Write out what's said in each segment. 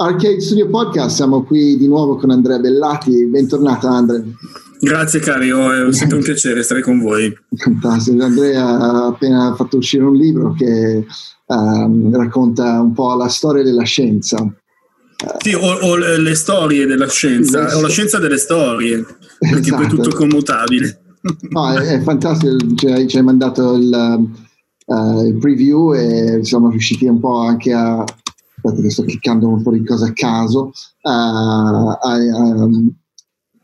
Arcade Studio Podcast, siamo qui di nuovo con Andrea Bellati. Bentornato Andrea. Grazie cari, è sempre un piacere stare con voi. Fantastico, Andrea ha appena fatto uscire un libro che um, racconta un po' la storia della scienza. Sì, o, o le storie della scienza, esatto. o la scienza delle storie, perché esatto. poi è tutto commutabile. No, è, è fantastico, ci, ci hai mandato il, uh, il, preview e siamo riusciti un po' anche a... Aspetta che sto cliccando un po' di cose a caso. Uh, a, a,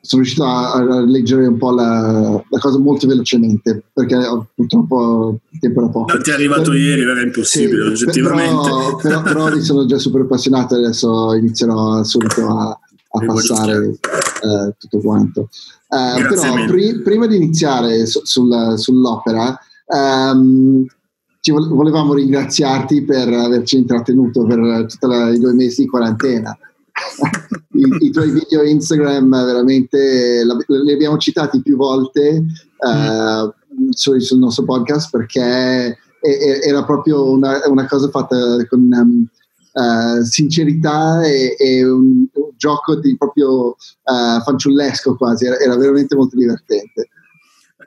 sono riuscito a, a, leggere un po' la, la, cosa molto velocemente perché purtroppo il tempo era poco. Non ti è arrivato per, ieri, era impossibile sì, oggettivamente. Però, però, però sono già super appassionato e adesso inizierò subito a, a passare eh, tutto quanto. Eh, però pri, prima di iniziare su, sul, sull'opera, ci volevamo ringraziarti per averci intrattenuto per tutti i due mesi di quarantena. I, I, tuoi video Instagram veramente li abbiamo citati più volte uh, sul, sul, nostro podcast perché era proprio una, una cosa fatta con um, uh, sincerità e, e un, un, gioco di proprio uh, fanciullesco quasi, era, era veramente molto divertente.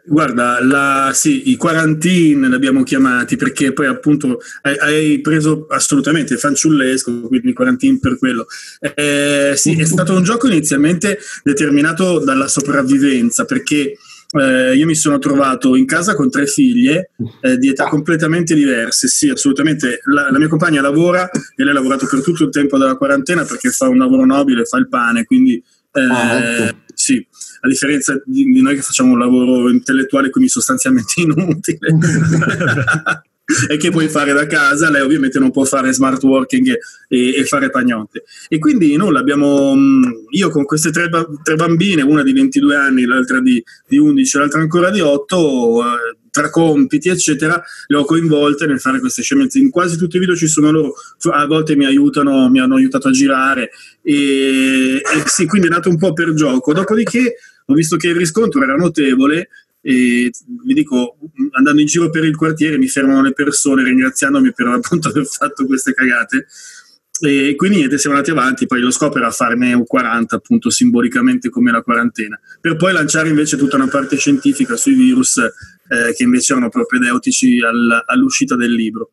Guarda, la, sì, i quarantine li abbiamo chiamati perché poi appunto hai, hai preso assolutamente fanciullesco, quindi quarantine per quello. Eh, sì, è stato un gioco inizialmente determinato dalla sopravvivenza perché eh, io mi sono trovato in casa con tre figlie eh, di età completamente diverse. Sì, assolutamente. La, la, mia compagna lavora e lei ha lavorato per tutto il tempo della quarantena perché fa un lavoro nobile, fa il pane, quindi eh, ah, ecco. Sì a differenza di, di noi che facciamo un lavoro intellettuale quindi sostanzialmente inutile e che puoi fare da casa, lei ovviamente non può fare smart working e, e fare pagnotte. E quindi nulla, abbiamo, mm, io con queste tre, tre, bambine, una di 22 anni, l'altra di, di 11, l'altra ancora di 8, eh, tra compiti, eccetera, le ho coinvolte nel fare queste scemenze. In quasi tutti i video ci sono loro, a volte mi aiutano, mi hanno aiutato a girare, e, e sì, quindi è nato un po' per gioco. Dopodiché ho visto che il riscontro era notevole e vi dico, andando in giro per il quartiere mi fermano le persone ringraziandomi per appunto aver fatto queste cagate e quindi niente, siamo andati avanti, poi lo scopo era farne un 40 appunto simbolicamente come la quarantena, per poi lanciare invece tutta una parte scientifica sui virus eh, che invece erano propedeutici al, all'uscita del libro.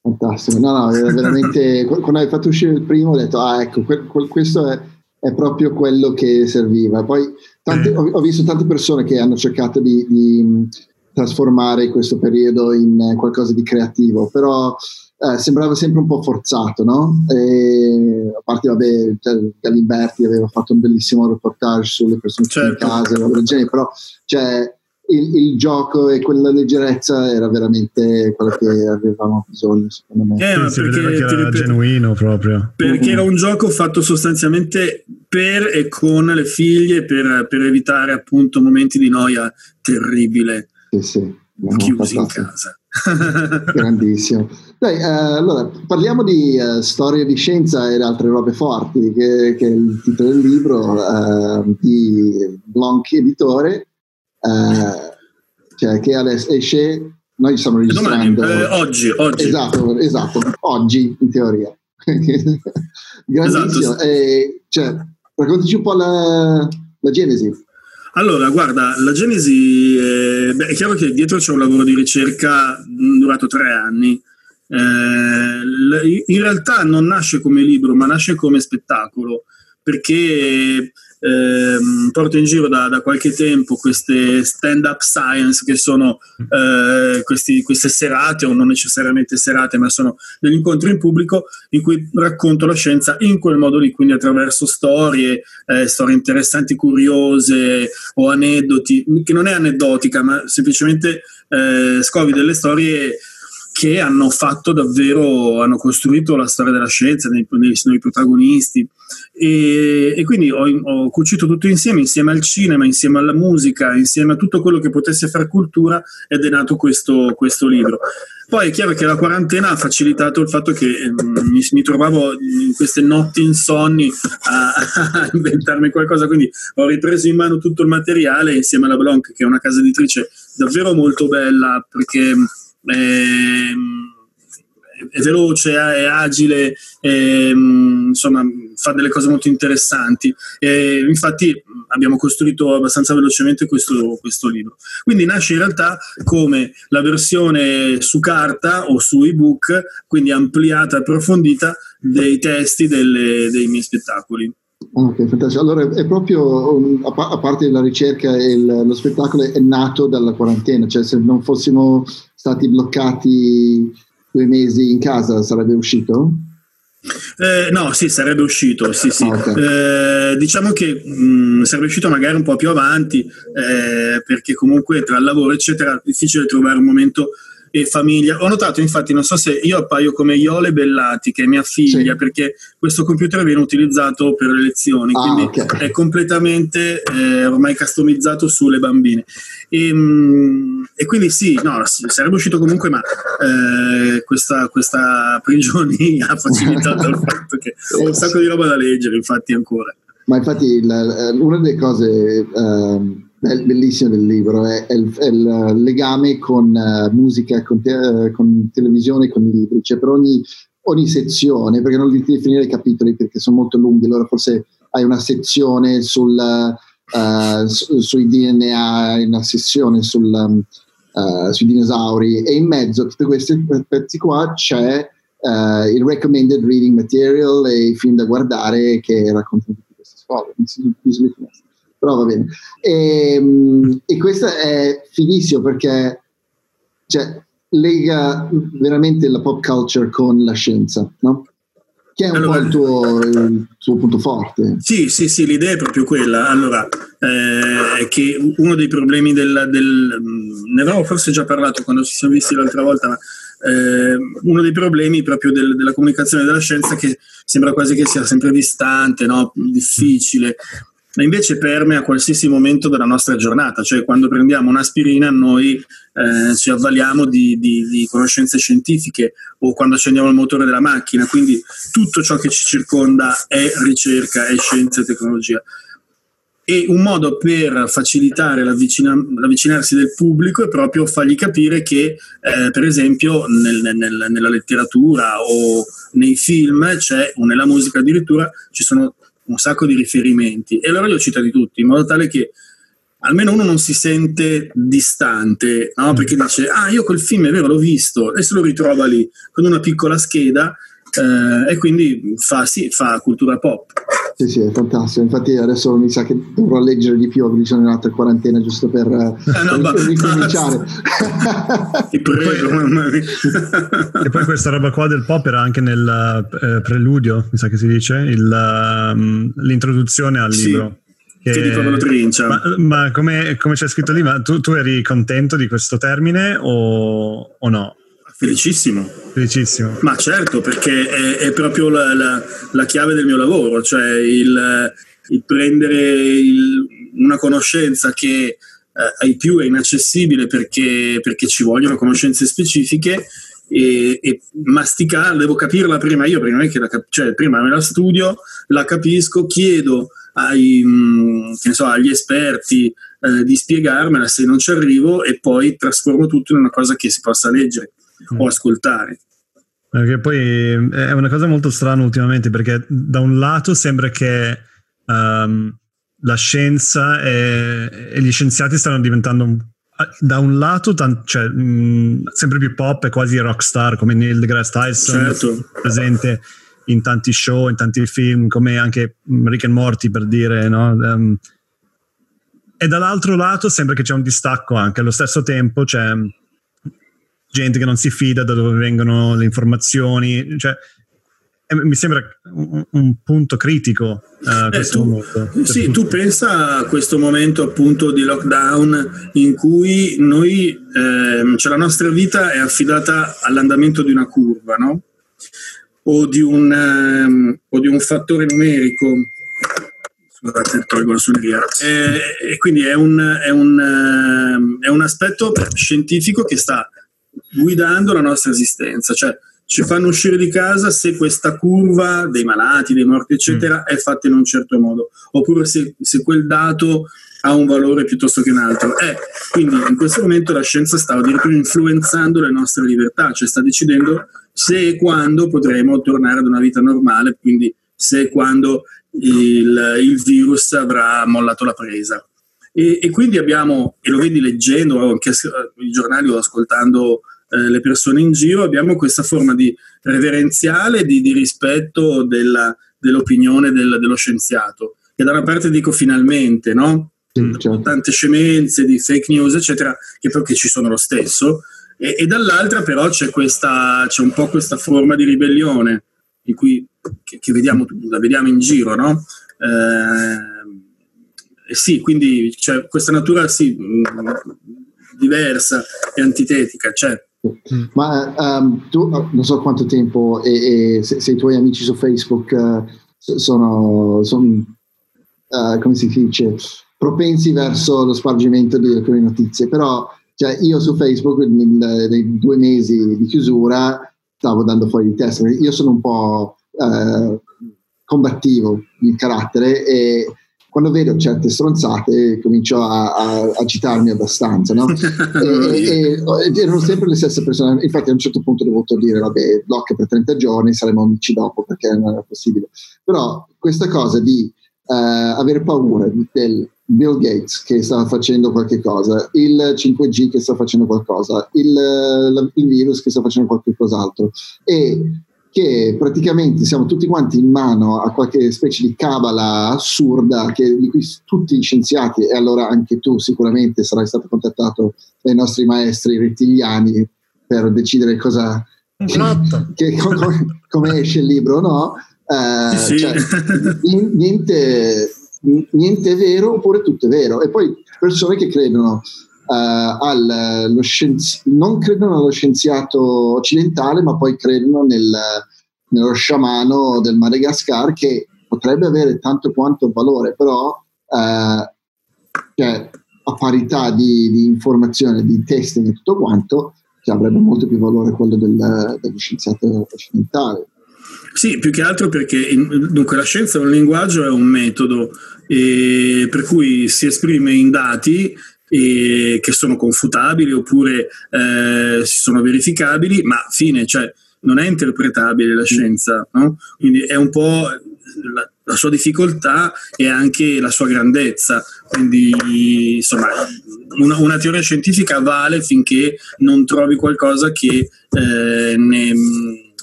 Fantastico, no no, veramente quando hai fatto uscire il primo ho detto ah ecco, que- questo è, è, proprio quello che serviva, poi tante, ho, ho, visto tante persone che hanno cercato di, di trasformare questo periodo in qualcosa di creativo, però eh, sembrava sempre un po' forzato, no? E, a parte, vabbè, cioè, Galimberti aveva fatto un bellissimo reportage sulle persone certo. in casa, del genere, però cioè, il, il, gioco e quella leggerezza era veramente quello che avevamo bisogno, secondo me. Eh, sì, perché, che era ripeto, genuino proprio. Perché era un gioco fatto sostanzialmente per e con le figlie per, per evitare appunto momenti di noia terribile. Sì, sì. Chiusi in casa. Grandissimo. Dai, eh, allora parliamo di eh, storia di scienza e altre robe forti, che, che è il titolo del libro eh, di Blanc Editore, cioè, che adesso esce. Noi stiamo registrando Domani, eh, oggi, oggi. Esatto, esatto, oggi in teoria. Grandissimo. Esatto. cioè, raccontaci un po' la, la genesi. Allora, guarda, la Genesi, è, beh, è chiaro che dietro c'è un lavoro di ricerca durato tre anni. Eh, in realtà non nasce come libro, ma nasce come spettacolo, perché ehm, porto in giro da, da, qualche tempo queste stand-up science che sono eh, questi, queste serate o non necessariamente serate ma sono degli incontri in pubblico in cui racconto la scienza in quel modo lì, quindi attraverso storie, eh, storie interessanti, curiose o aneddoti, che non è aneddotica ma semplicemente eh, scovi delle storie che hanno fatto davvero, hanno costruito la storia della scienza nei, nei, nei protagonisti e, e quindi ho, ho, cucito tutto insieme, insieme al cinema, insieme alla musica, insieme a tutto quello che potesse fare cultura ed è nato questo, questo libro. Poi è chiaro che la quarantena ha facilitato il fatto che eh, mi, mi, trovavo in queste notti insonni a, a, inventarmi qualcosa, quindi ho ripreso in mano tutto il materiale insieme alla Blanc, che è una casa editrice davvero molto bella perché eh, è veloce, è agile, è, insomma fa delle cose molto interessanti. E infatti abbiamo costruito abbastanza velocemente questo, questo libro. Quindi nasce in realtà come la versione su carta o su ebook, quindi ampliata e approfondita dei testi delle, dei miei spettacoli. Ok, fantastico. Allora è proprio, um, a parte la ricerca e lo spettacolo, è nato dalla quarantena, cioè se non fossimo stati bloccati due mesi in casa sarebbe uscito? Eh, no, sì, sarebbe uscito, sì, sì. Okay. Eh, diciamo che mh, mm, sarebbe uscito magari un po' più avanti, eh, perché comunque tra il lavoro, eccetera, è difficile trovare un momento e famiglia. Ho notato infatti, non so se io appaio come Iole Bellati, che è mia figlia, sì. perché questo computer viene utilizzato per le lezioni, ah, quindi okay. è completamente eh, ormai customizzato sulle bambine. E, ehm, e, quindi sì, no, sarebbe uscito comunque, ma eh, questa, questa prigionia ha facilitato il fatto che ho un sacco di roba da leggere, infatti ancora. Ma infatti la, una delle cose... Um bellissimo del libro, è, è, il, è il, legame con uh, musica, con, te, uh, con, televisione, con libri, cioè per ogni, ogni, sezione, perché non li definire capitoli perché sono molto lunghi, allora forse hai una sezione sul, uh, su, sui DNA, una sezione sul, um, sui dinosauri e in mezzo a tutti questi pezzi qua c'è il recommended reading material e i film da guardare che raccontano tutte queste storie però va bene. E, ehm, e questo è finissimo perché cioè, lega veramente la pop culture con la scienza, no? Che è un allora, po' il tuo, il tuo, punto forte. Sì, sì, sì, l'idea è proprio quella. Allora, eh, è che uno dei problemi del, del, Ne avevo forse già parlato quando ci siamo visti l'altra volta, ma eh, uno dei problemi proprio del, della comunicazione della scienza che sembra quasi che sia sempre distante, no? difficile ma invece permea qualsiasi momento della nostra giornata, cioè quando prendiamo un'aspirina noi eh, ci avvaliamo di, di, di, conoscenze scientifiche o quando accendiamo il motore della macchina, quindi tutto ciò che ci circonda è ricerca, è scienza e tecnologia. E un modo per facilitare l'avvicina- l'avvicinarsi del pubblico è proprio fargli capire che, eh, per esempio, nel, nel, nella letteratura o nei film, o nella musica addirittura, ci sono un sacco di riferimenti e allora li ho citati tutti in modo tale che almeno uno non si sente distante, no? perché dice, ah io quel film è vero, l'ho visto, e se lo ritrova lì con una piccola scheda eh, e quindi fa, sì, fa cultura pop. Sì, sì, è fantastico. Infatti adesso mi sa che dovrò leggere di più, perché sono in altra quarantena giusto per, eh, no, per ricominciare. Ti prego, mamma mia. e poi questa roba qua del pop era anche nel eh, preludio, mi sa che si dice, il, um, l'introduzione al sì. libro. Che, che dicono trincia. Ma, ma come, come, c'è scritto lì, ma tu, tu, eri contento di questo termine o, o no? Felicissimo. Felicissimo. Ma certo, perché è, è proprio la, la, la, chiave del mio lavoro, cioè il, il prendere il, una conoscenza che eh, ai più è inaccessibile perché, perché ci vogliono conoscenze specifiche e, e, masticarla, devo capirla prima io, prima, che la, cioè, prima me la studio, la capisco, chiedo ai, mh, mm, so, agli esperti eh, di spiegarmela se non ci arrivo e poi trasformo tutto in una cosa che si possa leggere mm. o ascoltare. Perché poi è una cosa molto strana ultimamente, perché da un lato sembra che um, la scienza e, e, gli scienziati stanno diventando da un lato tan- cioè, mh, sempre più pop e quasi rockstar come Neil deGrasse Tyson certo. presente in tanti show, in tanti film come anche Rick and Morty per dire no? Um, e dall'altro lato sembra che c'è un distacco anche allo stesso tempo c'è gente che non si fida da dove vengono le informazioni, cioè mi sembra un, un punto critico uh, questo tu, momento. Sì, tu pensa a questo momento appunto di lockdown in cui noi, eh, cioè la nostra vita è affidata all'andamento di una curva, no? O di un, um, o di un fattore numerico. Scusate, tolgo la suoneria. E, e quindi è un, è, un, uh, è un aspetto scientifico che sta guidando la nostra esistenza, cioè ci fanno uscire di casa se questa curva dei malati, dei morti, eccetera, mm. è fatta in un certo modo, oppure se, se, quel dato ha un valore piuttosto che un altro. Eh, quindi in questo momento la scienza sta addirittura influenzando le nostre libertà, cioè sta decidendo se e quando potremo tornare ad una vita normale, quindi se e quando il, il virus avrà mollato la presa. E, e, quindi abbiamo, e lo vedi leggendo anche i giornali o ascoltando eh, le persone in giro, abbiamo questa forma di reverenziale, di, di rispetto della, dell'opinione del, dello scienziato. Che da una parte dico finalmente, no? Certo. Tante scemenze di fake news, eccetera, che poi che ci sono lo stesso. E, e dall'altra però c'è, questa, c'è un po' questa forma di ribellione in cui, che, che vediamo, la vediamo in giro, no? Eh, sì, quindi cioè, questa natura sì, diversa e antitetica c'è. Mm. Ma um, tu non so quanto tempo e, e se, se, i tuoi amici su Facebook uh, sono, sono uh, come si dice, propensi verso lo spargimento di alcune notizie, però cioè, io su Facebook nel, nei due mesi di chiusura stavo dando fuori di testa, io sono un po' uh, combattivo di carattere e quando vedo certe stronzate comincio a, a, a citarmi abbastanza, no? e, e, e, erano sempre le stesse persone, infatti a un certo punto ho dovuto dire, vabbè, blocca per 30 giorni, saremo amici dopo perché non era possibile. Però questa cosa di uh, avere paura del Bill Gates che sta facendo qualche cosa, il 5G che sta facendo qualcosa, il, il virus che sta facendo qualcos'altro e che praticamente siamo tutti quanti in mano a qualche specie di cabala assurda che, di cui tutti gli scienziati, e allora anche tu sicuramente sarai stato contattato dai nostri maestri rettiliani per decidere cosa, esatto. che, come, come, esce il libro, no? Eh, sì. cioè, niente, niente è vero oppure tutto è vero. E poi persone che credono al, scienzi- non credono allo scienziato occidentale, ma poi credono nel, nello sciamano del Madagascar che potrebbe avere tanto quanto valore, però uh, cioè, a parità di, di, informazione, di testing e tutto quanto, cioè, avrebbe molto più valore quello del, dello scienziato occidentale. Sì, più che altro perché dunque, la scienza è un linguaggio, è un metodo, per cui si esprime in dati e che sono confutabili oppure eh, sono verificabili, ma fine, cioè non è interpretabile la scienza, no? quindi è un po' la, la, sua difficoltà e anche la sua grandezza, quindi insomma una, una teoria scientifica vale finché non trovi qualcosa che eh, ne,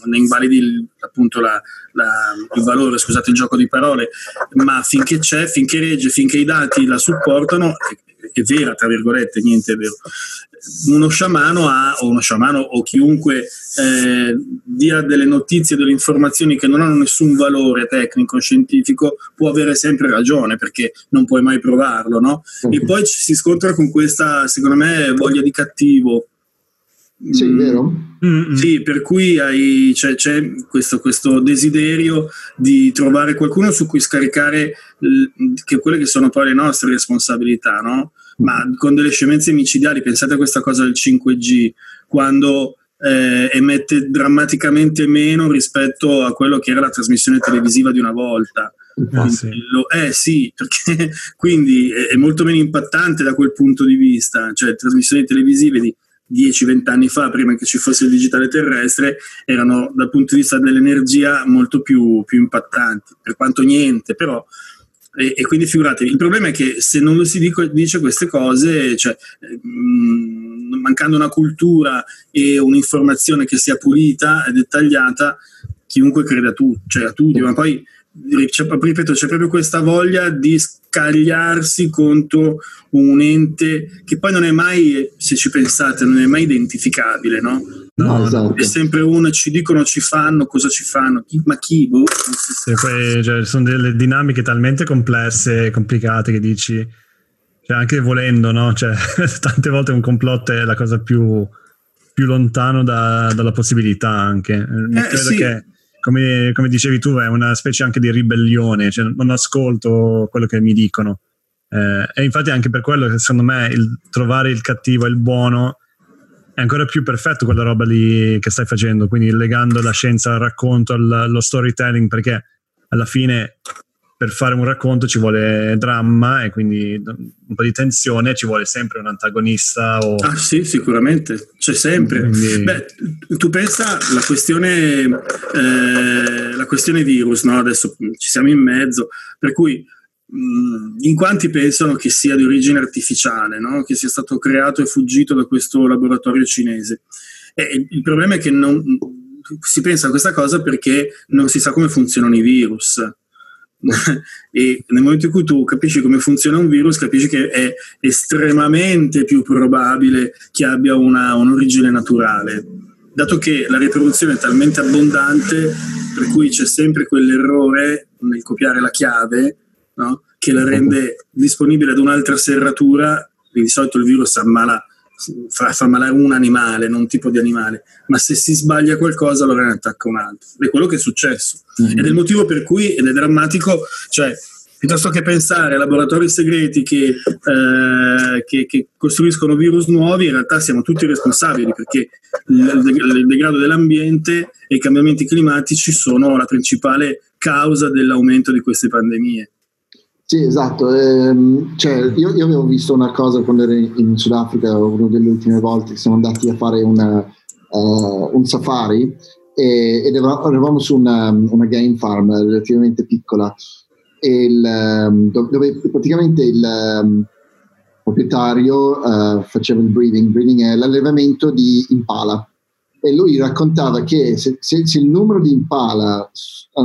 ne invalidi appunto la, la, il valore, scusate il gioco di parole, ma finché c'è, finché regge, finché i dati la supportano, è vera, tra virgolette, niente è vero. Uno sciamano ha, o uno sciamano o chiunque eh, dia delle notizie, delle informazioni che non hanno nessun valore tecnico, scientifico, può avere sempre ragione perché non puoi mai provarlo, no? E poi ci si scontra con questa, secondo me, voglia di cattivo. Sì, mm, vero. Mm-hmm. Sì, per cui hai, cioè, c'è questo, questo, desiderio di trovare qualcuno su cui scaricare che quelle che sono poi le nostre responsabilità, no? Ma con delle scemenze micidiali. Pensate a questa cosa del 5G, quando eh, emette drammaticamente meno rispetto a quello che era la trasmissione televisiva di una volta. Ah, sì. Lo, eh sì, perché quindi è, è, molto meno impattante da quel punto di vista, cioè trasmissioni televisive di 10-20 anni fa, prima che ci fosse il digitale terrestre, erano dal punto di vista dell'energia molto più, più impattanti, per quanto niente, però e, e, quindi figuratevi, il problema è che se non si dico, dice queste cose, cioè, mh, mm, mancando una cultura e un'informazione che sia pulita e dettagliata, chiunque crede a, tu, cioè a tutti, ma poi ripeto, c'è proprio questa voglia di scagliarsi contro un ente che poi non è mai, se ci pensate, non è mai identificabile, no? No, esatto. È sempre uno, ci dicono, ci fanno, cosa ci fanno, chi, ma chi? Boh. Sì, poi, cioè, sono delle dinamiche talmente complesse e complicate che dici, cioè, anche volendo, no? Cioè, tante volte un complotto è la cosa più, più lontano da, dalla possibilità anche. Eh, Credo sì. che come, come, dicevi tu, è una specie anche di ribellione, cioè non ascolto quello che mi dicono. Eh, e infatti anche per quello che secondo me il trovare il cattivo e il buono è ancora più perfetto quella roba lì che stai facendo, quindi legando la scienza al racconto, allo storytelling, perché alla fine per fare un racconto ci vuole dramma e quindi un po' di tensione, ci vuole sempre un antagonista. O... Ah sì, sicuramente, c'è sempre. Quindi... Beh, tu pensa la questione, eh, la questione virus, no? adesso ci siamo in mezzo, per cui in quanti pensano che sia di origine artificiale, no? che sia stato creato e fuggito da questo laboratorio cinese. E il problema è che non, si pensa a questa cosa perché non si sa come funzionano i virus e nel momento in cui tu capisci come funziona un virus, capisci che è estremamente più probabile che abbia una, un'origine naturale, dato che la riproduzione è talmente abbondante per cui c'è sempre quell'errore nel copiare la chiave no? che la rende disponibile ad un'altra serratura, di solito il virus ammala fa, fa malare un animale, non un tipo di animale, ma se si sbaglia qualcosa allora ne attacca un altro. È quello che è successo. Mm-hmm. Ed è il motivo per cui, ed è drammatico, cioè piuttosto che pensare a laboratori segreti che, eh, che, che, costruiscono virus nuovi, in realtà siamo tutti responsabili perché il, degrado dell'ambiente e i cambiamenti climatici sono la principale causa dell'aumento di queste pandemie. Sì, esatto. Eh, cioè, io, io, avevo visto una cosa quando ero in Sudafrica, una delle ultime volte che siamo andati a fare una, uh, un safari e, ed eravamo su una, una, game farm relativamente piccola il, um, dove praticamente il um, proprietario uh, faceva il breeding. Breeding è l'allevamento di impala e lui raccontava che se, se, se il numero di impala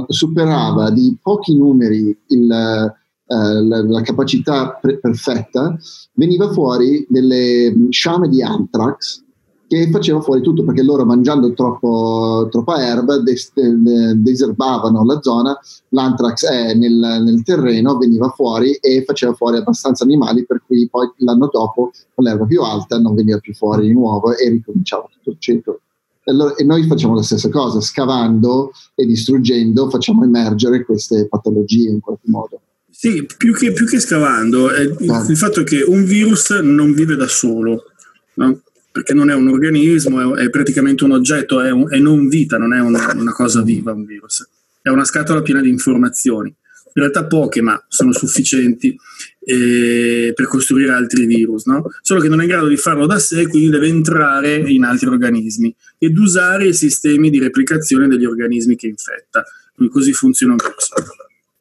superava di pochi numeri il la, la, capacità pre- perfetta, veniva fuori delle sciame di anthrax che faceva fuori tutto perché loro mangiando troppo, troppa erba des- deserbavano la zona, l'anthrax è nel, nel, terreno, veniva fuori e faceva fuori abbastanza animali per cui poi l'anno dopo con l'erba più alta non veniva più fuori di nuovo e ricominciava tutto il. E, allora, e noi facciamo la stessa cosa, scavando e distruggendo facciamo emergere queste patologie in qualche modo. Sì, più che, più che scavando, è il, ah. il, fatto che un virus non vive da solo, no? perché non è un organismo, è, è praticamente un oggetto, è, un, è, non vita, non è una, una cosa viva un virus, è una scatola piena di informazioni. In realtà poche, ma sono sufficienti eh, per costruire altri virus, no? solo che non è in grado di farlo da sé, quindi deve entrare in altri organismi ed usare i sistemi di replicazione degli organismi che infetta. Quindi così funziona un virus.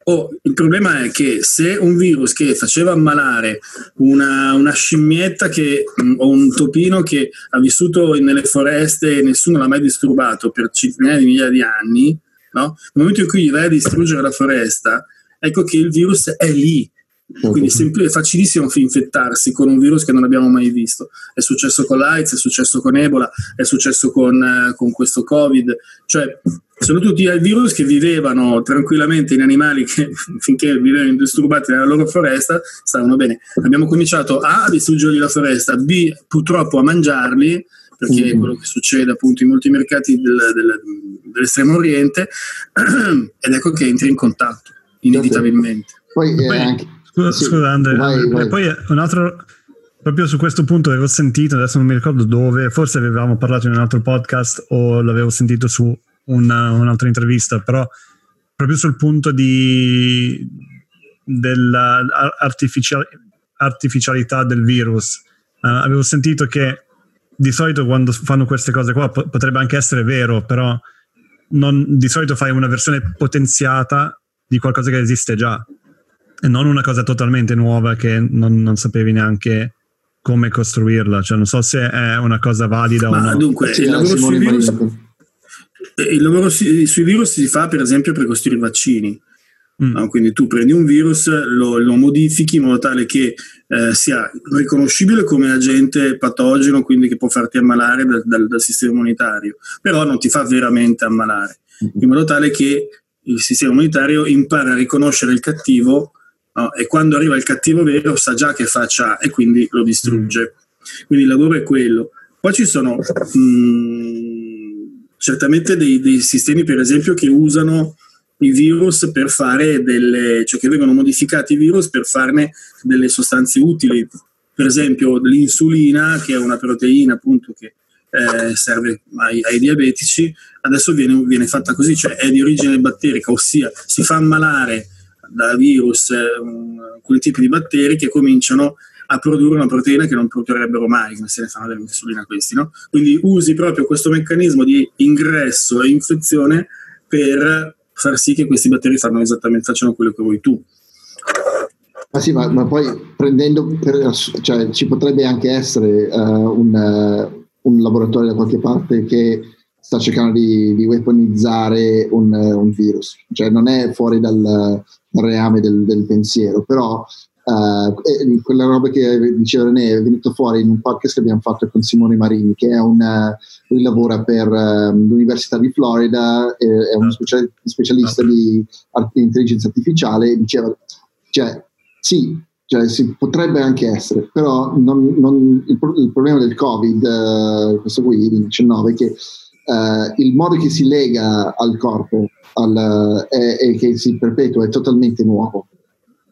Oh, il problema è che se un virus che faceva ammalare una, una scimmietta che, mm, o un topino che ha vissuto nelle foreste e nessuno l'ha mai disturbato per centinaia di migliaia di anni, no? nel momento in cui vai a distruggere la foresta, ecco che il virus è lì. Quindi è facilissimo infettarsi con un virus che non abbiamo mai visto. È successo con l'AIDS, è successo con Ebola, è successo con, eh, con questo Covid. Cioè, sono tutti virus che vivevano tranquillamente in animali che finché vivevano indisturbati nella loro foresta stavano bene. Abbiamo cominciato A a distruggergli la foresta, B purtroppo a mangiarli, perché è mm. quello che succede appunto in molti mercati del, del, dell'estremo oriente, ed ecco che entri in contatto, inevitabilmente. Poi, poi anche, scusa, sì, scusa Andre, vai, vai. poi un altro proprio su questo punto avevo sentito, adesso non mi ricordo dove, forse avevamo parlato in un altro podcast o l'avevo sentito su una, un'altra intervista, però proprio sul punto di, dell'artificialità del virus. Uh, avevo sentito che di solito quando fanno queste cose qua po- potrebbe anche essere vero, però non, di solito fai una versione potenziata di qualcosa che esiste già non una cosa totalmente nuova che non, non sapevi neanche come costruirla. Cioè, non so se è una cosa valida Ma o no. Dunque, il lavoro sui virus, il lavoro sui virus si fa per esempio per costruire vaccini. Mm. No? Quindi tu prendi un virus, lo, lo modifichi in modo tale che eh, sia riconoscibile come agente patogeno, quindi che può farti ammalare dal, dal, dal sistema immunitario, però non ti fa veramente ammalare, mm. in modo tale che il sistema immunitario impara a riconoscere il cattivo no? e quando arriva il cattivo vero sa già che faccia e quindi lo distrugge. Mm. Quindi il lavoro è quello. Poi ci sono mh, mm, certamente dei, dei, sistemi, per esempio, che usano i virus per fare delle, cioè che vengono modificati i virus per farne delle sostanze utili. Per esempio l'insulina, che è una proteina appunto che eh, serve ai, ai, diabetici, adesso viene, viene, fatta così, cioè è di origine batterica, ossia si fa ammalare da virus, um, alcuni tipi di batteri che cominciano a produrre una proteina che non produrrebbero mai, se ne fanno dell'insulina questi, no? Quindi usi proprio questo meccanismo di ingresso e infezione per far sì che questi batteri fanno esattamente, facciano quello che vuoi tu. Ma sì, ma, ma poi prendendo, per, cioè ci potrebbe anche essere uh, un, uh, un, laboratorio da qualche parte che sta cercando di, di weaponizzare un, uh, un, virus, cioè non è fuori dal, dal reame del, del pensiero, però Uh, quella roba che diceva René è venuto fuori in un podcast che abbiamo fatto con Simone Marini che una, lui lavora per uh, l'Università di Florida è, è uno special, specialista di, di intelligenza artificiale diceva cioè sì cioè, si potrebbe anche essere però non, non, il, il, problema del covid uh, questo qui il 19 è che il modo che si lega al corpo al, e che si perpetua è totalmente nuovo.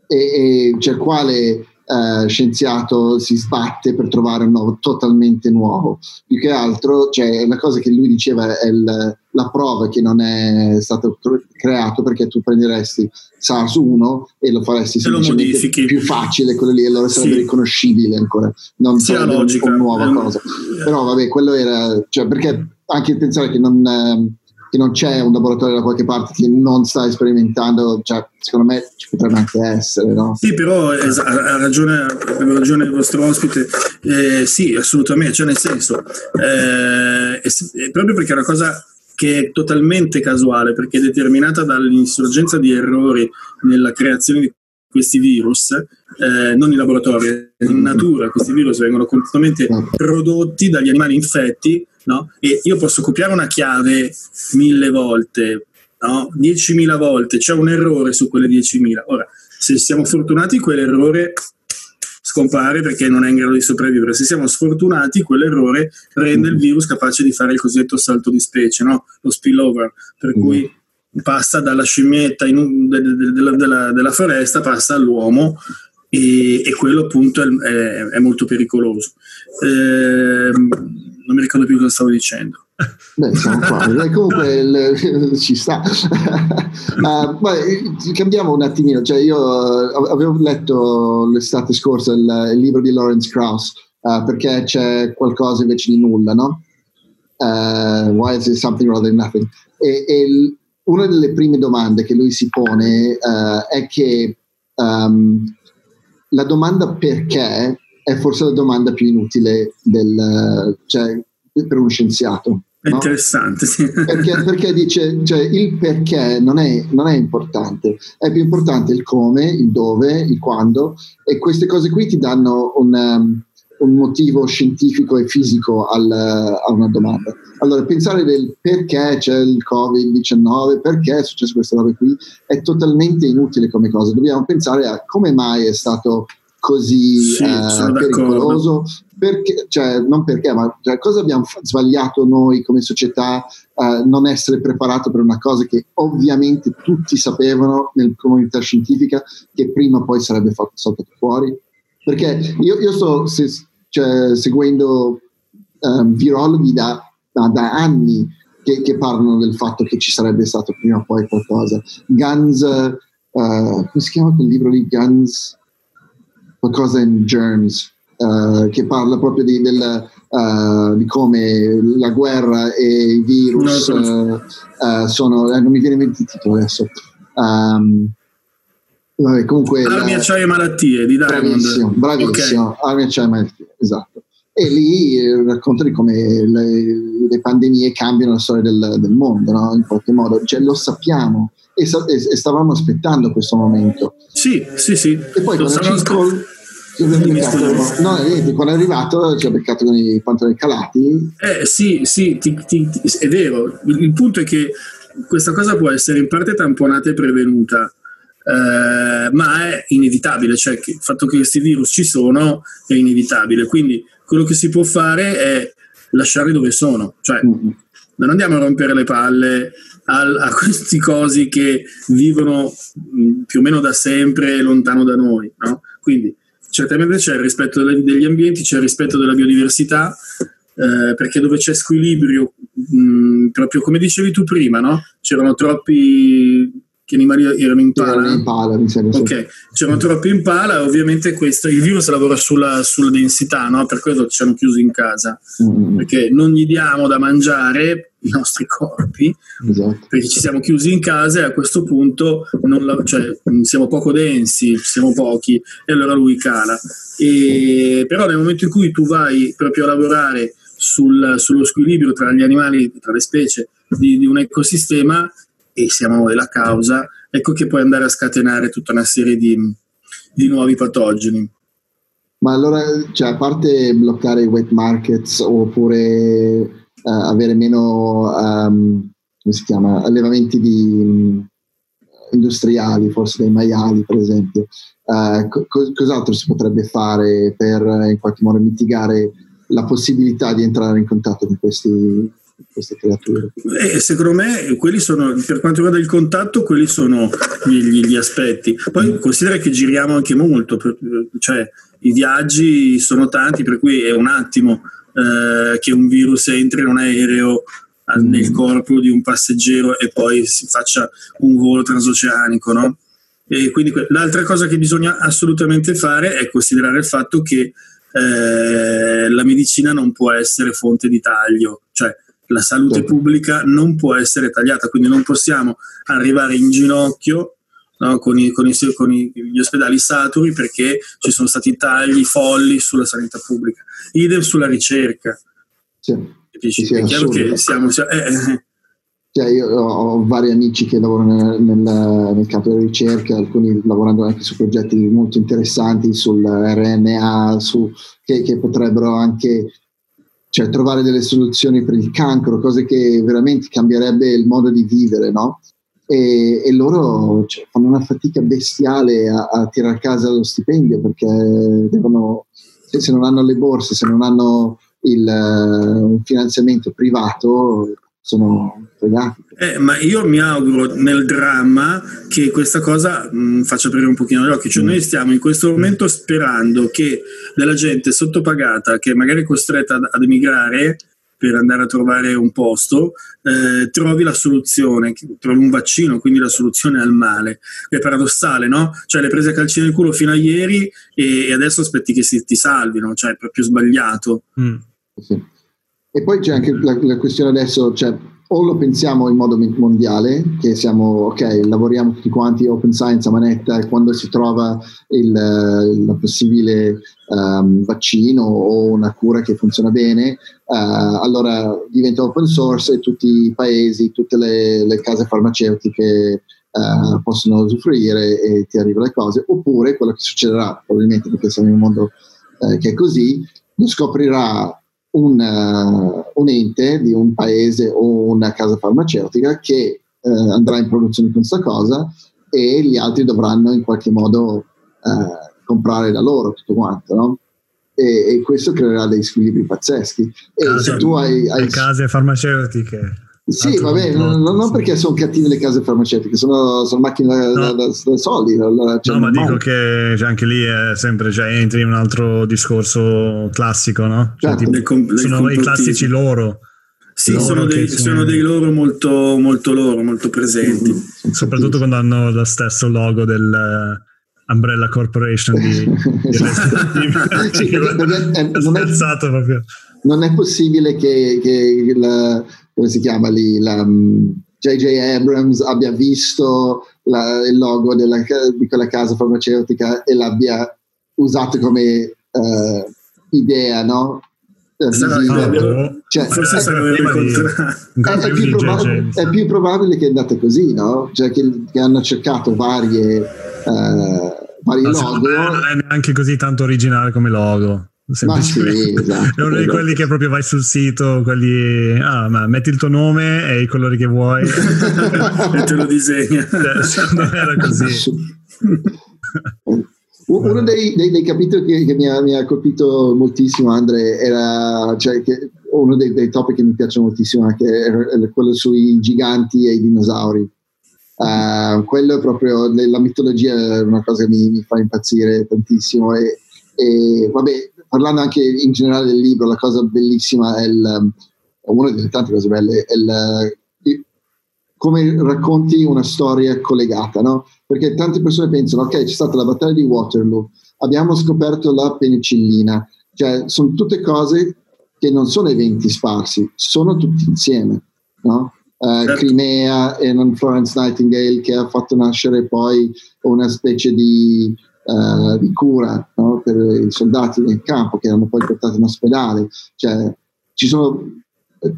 E, e cioè quale uh, scienziato si sbatte per trovare un nuovo totalmente nuovo. Più che altro, cioè, la cosa che lui diceva è il, la prova che non è stato creato perché tu prenderesti SARS-1 e lo faresti semplicemente più facile quello lì, allora sarebbe sì. riconoscibile ancora, non sì, sarebbe una nuova um, cosa. Però vabbè, quello era, cioè, perché anche pensare che non... Eh, che non c'è un laboratorio da qualche parte che non sta sperimentando, cioè, secondo me ci potrebbe anche essere. No? Sì, però es- ha ragione, ha ragione il vostro ospite, eh, sì, assolutamente, cioè nel senso, eh, è, è proprio perché è una cosa che è totalmente casuale, perché è determinata dall'insorgenza di errori nella creazione di questi virus, eh, non in laboratorio, in natura, questi virus vengono completamente prodotti dagli animali infetti no? E io posso copiare una chiave mille volte, no? 10.000 volte, c'è un errore su quelle 10.000. Ora, se siamo fortunati, quell'errore scompare perché non è in grado di sopravvivere. Se siamo sfortunati, quell'errore rende il virus capace di fare il cosiddetto salto di specie, no? lo spillover, per cui passa dalla scimmietta un, de, de, de, della, della, foresta, passa all'uomo e, e quello appunto è, è, è molto pericoloso. Eh, non mi ricordo più cosa stavo dicendo. Beh, siamo qua. Comunque il, ci sta. uh, beh, cambiamo un attimino. Cioè, io uh, avevo letto l'estate scorsa il, il libro di Lawrence Krauss uh, perché c'è qualcosa invece di nulla, no? why is it something rather than nothing? E, e il, una delle prime domande che lui si pone è che um, la domanda perché è forse la domanda più inutile del, cioè, per uno scienziato. È no? interessante, sì. Perché, perché dice, cioè, il perché non è, non è, importante, è più importante il come, il dove, il quando, e queste cose qui ti danno un, um, un motivo scientifico e fisico al, a una domanda. Allora, pensare del perché c'è il Covid-19, perché è successo questa roba qui, è totalmente inutile come cosa. Dobbiamo pensare a come mai è stato così sì, eh, pericoloso. Perché, cioè, non perché, ma cioè, cosa abbiamo sbagliato noi come società eh, non essere preparato per una cosa che ovviamente tutti sapevano nella comunità scientifica che prima o poi sarebbe fatto, saltato fuori? Perché io, io sto se, cioè, seguendo um, virologhi da, da, da anni che, che, parlano del fatto che ci sarebbe stato prima o poi qualcosa. Guns, uh, come si chiama quel libro lì? Guns qualcosa in Germs, uh, che parla proprio di, del, uh, di, come la guerra e i virus no, sono, non mi viene in mente il titolo adesso. Um, vabbè, comunque, Armi, acciaio e malattie di Diamond. Bravissimo, bravissimo. Okay. Armi, acciaio e malattie, esatto. E lì racconta di come le, le, pandemie cambiano la storia del, del mondo, no? in qualche modo. Cioè, lo sappiamo e, e, stavamo aspettando questo momento. Sì, sì, sì. E poi quando ci, col, No, vedi, quando è arrivato ci ha beccato con i pantaloni calati. Eh sì, sì, ti, ti, è vero. Il, il, punto è che questa cosa può essere in parte tamponata e prevenuta, eh, ma è inevitabile, cioè il fatto che questi virus ci sono è inevitabile. Quindi quello che si può fare è lasciarli dove sono, cioè mm-hmm. non andiamo a rompere le palle a, a questi cosi che vivono mh, più o meno da sempre lontano da noi, no? Quindi certamente c'è il rispetto degli ambienti, c'è il rispetto della biodiversità, eh, perché dove c'è squilibrio, mh, proprio come dicevi tu prima, no? c'erano troppi che animali erano impala? Erano impala, mi sembra. Ok, c'erano troppi impala, ovviamente questo, il virus lavora sulla, sulla densità, no? per quello ci hanno chiuso in casa, mm. perché non gli diamo da mangiare i nostri corpi, esatto. perché ci siamo chiusi in casa e a questo punto la, cioè, siamo poco densi, siamo pochi, e allora lui cala. E, però nel momento in cui tu vai proprio a lavorare sul, sullo squilibrio tra gli animali, tra le specie di, di un ecosistema, e siamo noi la causa, ecco che puoi andare a scatenare tutta una serie di, di nuovi patogeni. Ma allora, cioè, a parte bloccare i wet markets oppure uh, avere meno, um, come si chiama, allevamenti di, um, industriali, forse dei maiali per esempio, uh, co- cos'altro si potrebbe fare per in qualche modo mitigare la possibilità di entrare in contatto con questi queste creature. Eh, secondo me, quelli sono, per quanto riguarda il contatto, quelli sono gli, gli aspetti. Poi mm. considera che giriamo anche molto, cioè i viaggi sono tanti, per cui è un attimo eh, che un virus entri in un aereo mm. nel corpo di un passeggero e poi si faccia un volo transoceanico, no? E quindi l'altra cosa che bisogna assolutamente fare è considerare il fatto che eh, la medicina non può essere fonte di taglio, la salute certo. pubblica non può essere tagliata, quindi non possiamo arrivare in ginocchio no, con, i, con, i, con, gli ospedali saturi perché ci sono stati tagli folli sulla sanità pubblica. Idem sulla ricerca. Sì. Sì, è chiaro che siamo... Eh, eh. Cioè io ho vari amici che lavorano nel, nel, nel, campo della ricerca, alcuni lavorando anche su progetti molto interessanti sul RNA, su, che, che potrebbero anche cioè trovare delle soluzioni per il cancro, cose che veramente cambierebbe il modo di vivere, no? E, e loro cioè, fanno una fatica bestiale a, a tirare a casa lo stipendio perché devono, se, non hanno le borse, se non hanno il, uh, un finanziamento privato, sono fregati. Eh, ma io mi auguro nel dramma che questa cosa mh, mm, faccia aprire un pochino gli occhi. Cioè, mm. noi stiamo in questo momento sperando che della gente sottopagata, che magari è costretta ad, ad emigrare per andare a trovare un posto, eh, trovi la soluzione, trovi un vaccino, quindi la soluzione al male. È paradossale, no? Cioè, le prese a calci nel culo fino a ieri e, e adesso aspetti che si, ti salvino, cioè è proprio sbagliato. Mm. Sì. E poi c'è anche la, la questione adesso, cioè, o lo pensiamo in modo mondiale, che siamo, ok, lavoriamo tutti quanti open science a manetta e quando si trova il, il possibile um, vaccino o una cura che funziona bene, uh, allora diventa open source e tutti i paesi, tutte le, le case farmaceutiche uh, possono usufruire e ti arrivano le cose, oppure quello che succederà, probabilmente perché siamo in un mondo uh, che è così, lo scoprirà un, uh, un, ente di un paese o una casa farmaceutica che uh, andrà in produzione con questa cosa e gli altri dovranno in qualche modo uh, comprare da loro tutto quanto, no? E, e, questo creerà dei squilibri pazzeschi. E Casa, se tu hai, hai... Le case farmaceutiche sì, vabbè, non, non, perché sono cattive le case farmaceutiche, sono, sono macchine no. da, da, da, soldi. Cioè, no, ma dico che cioè, anche lì è sempre, cioè, entri in un altro discorso classico, no? Cioè, certo. tipo, com- sono i classici loro. Sì, loro sono, dei, sono, dei, loro molto, molto loro, molto presenti. Mm, Soprattutto quando hanno lo stesso logo del... Umbrella Corporation di, di sì, non, è, non, è, non è possibile che, che la, come si chiama lì, la J.J. Mm, Abrams abbia visto la, il logo della, di quella casa farmaceutica e l'abbia usato come uh, idea, no? Cioè, forse sarebbe è, più probabile, è più probabile che è andata così, no? Cioè che, che hanno cercato varie, uh, vari logo. Non è neanche così tanto originale come logo. Ma sì, esatto, è uno di quelli che proprio vai sul sito, quelli, ah, ma metti il tuo nome e i colori che vuoi e te lo disegna. Cioè, non era così. Uno dei, dei, dei capitoli che, che mi, ha, mi, ha, colpito moltissimo, Andre, era cioè, che, uno dei, dei topic che mi piacciono moltissimo, anche quello sui giganti e i dinosauri. Uh, quello è proprio la mitologia, è una cosa che mi, mi fa impazzire tantissimo. E, e vabbè, parlando anche in generale del libro, la cosa bellissima è il, una delle tante cose belle, è il, come racconti una storia collegata, no? Perché tante persone pensano, ok, c'è stata la battaglia di Waterloo, abbiamo scoperto la penicillina, cioè sono tutte cose che non sono eventi sparsi, sono tutti insieme, no? Uh, Crimea e non Florence Nightingale che ha fatto nascere poi una specie di, uh, di cura no? per i soldati nel campo che erano poi portati in ospedale. Cioè, ci sono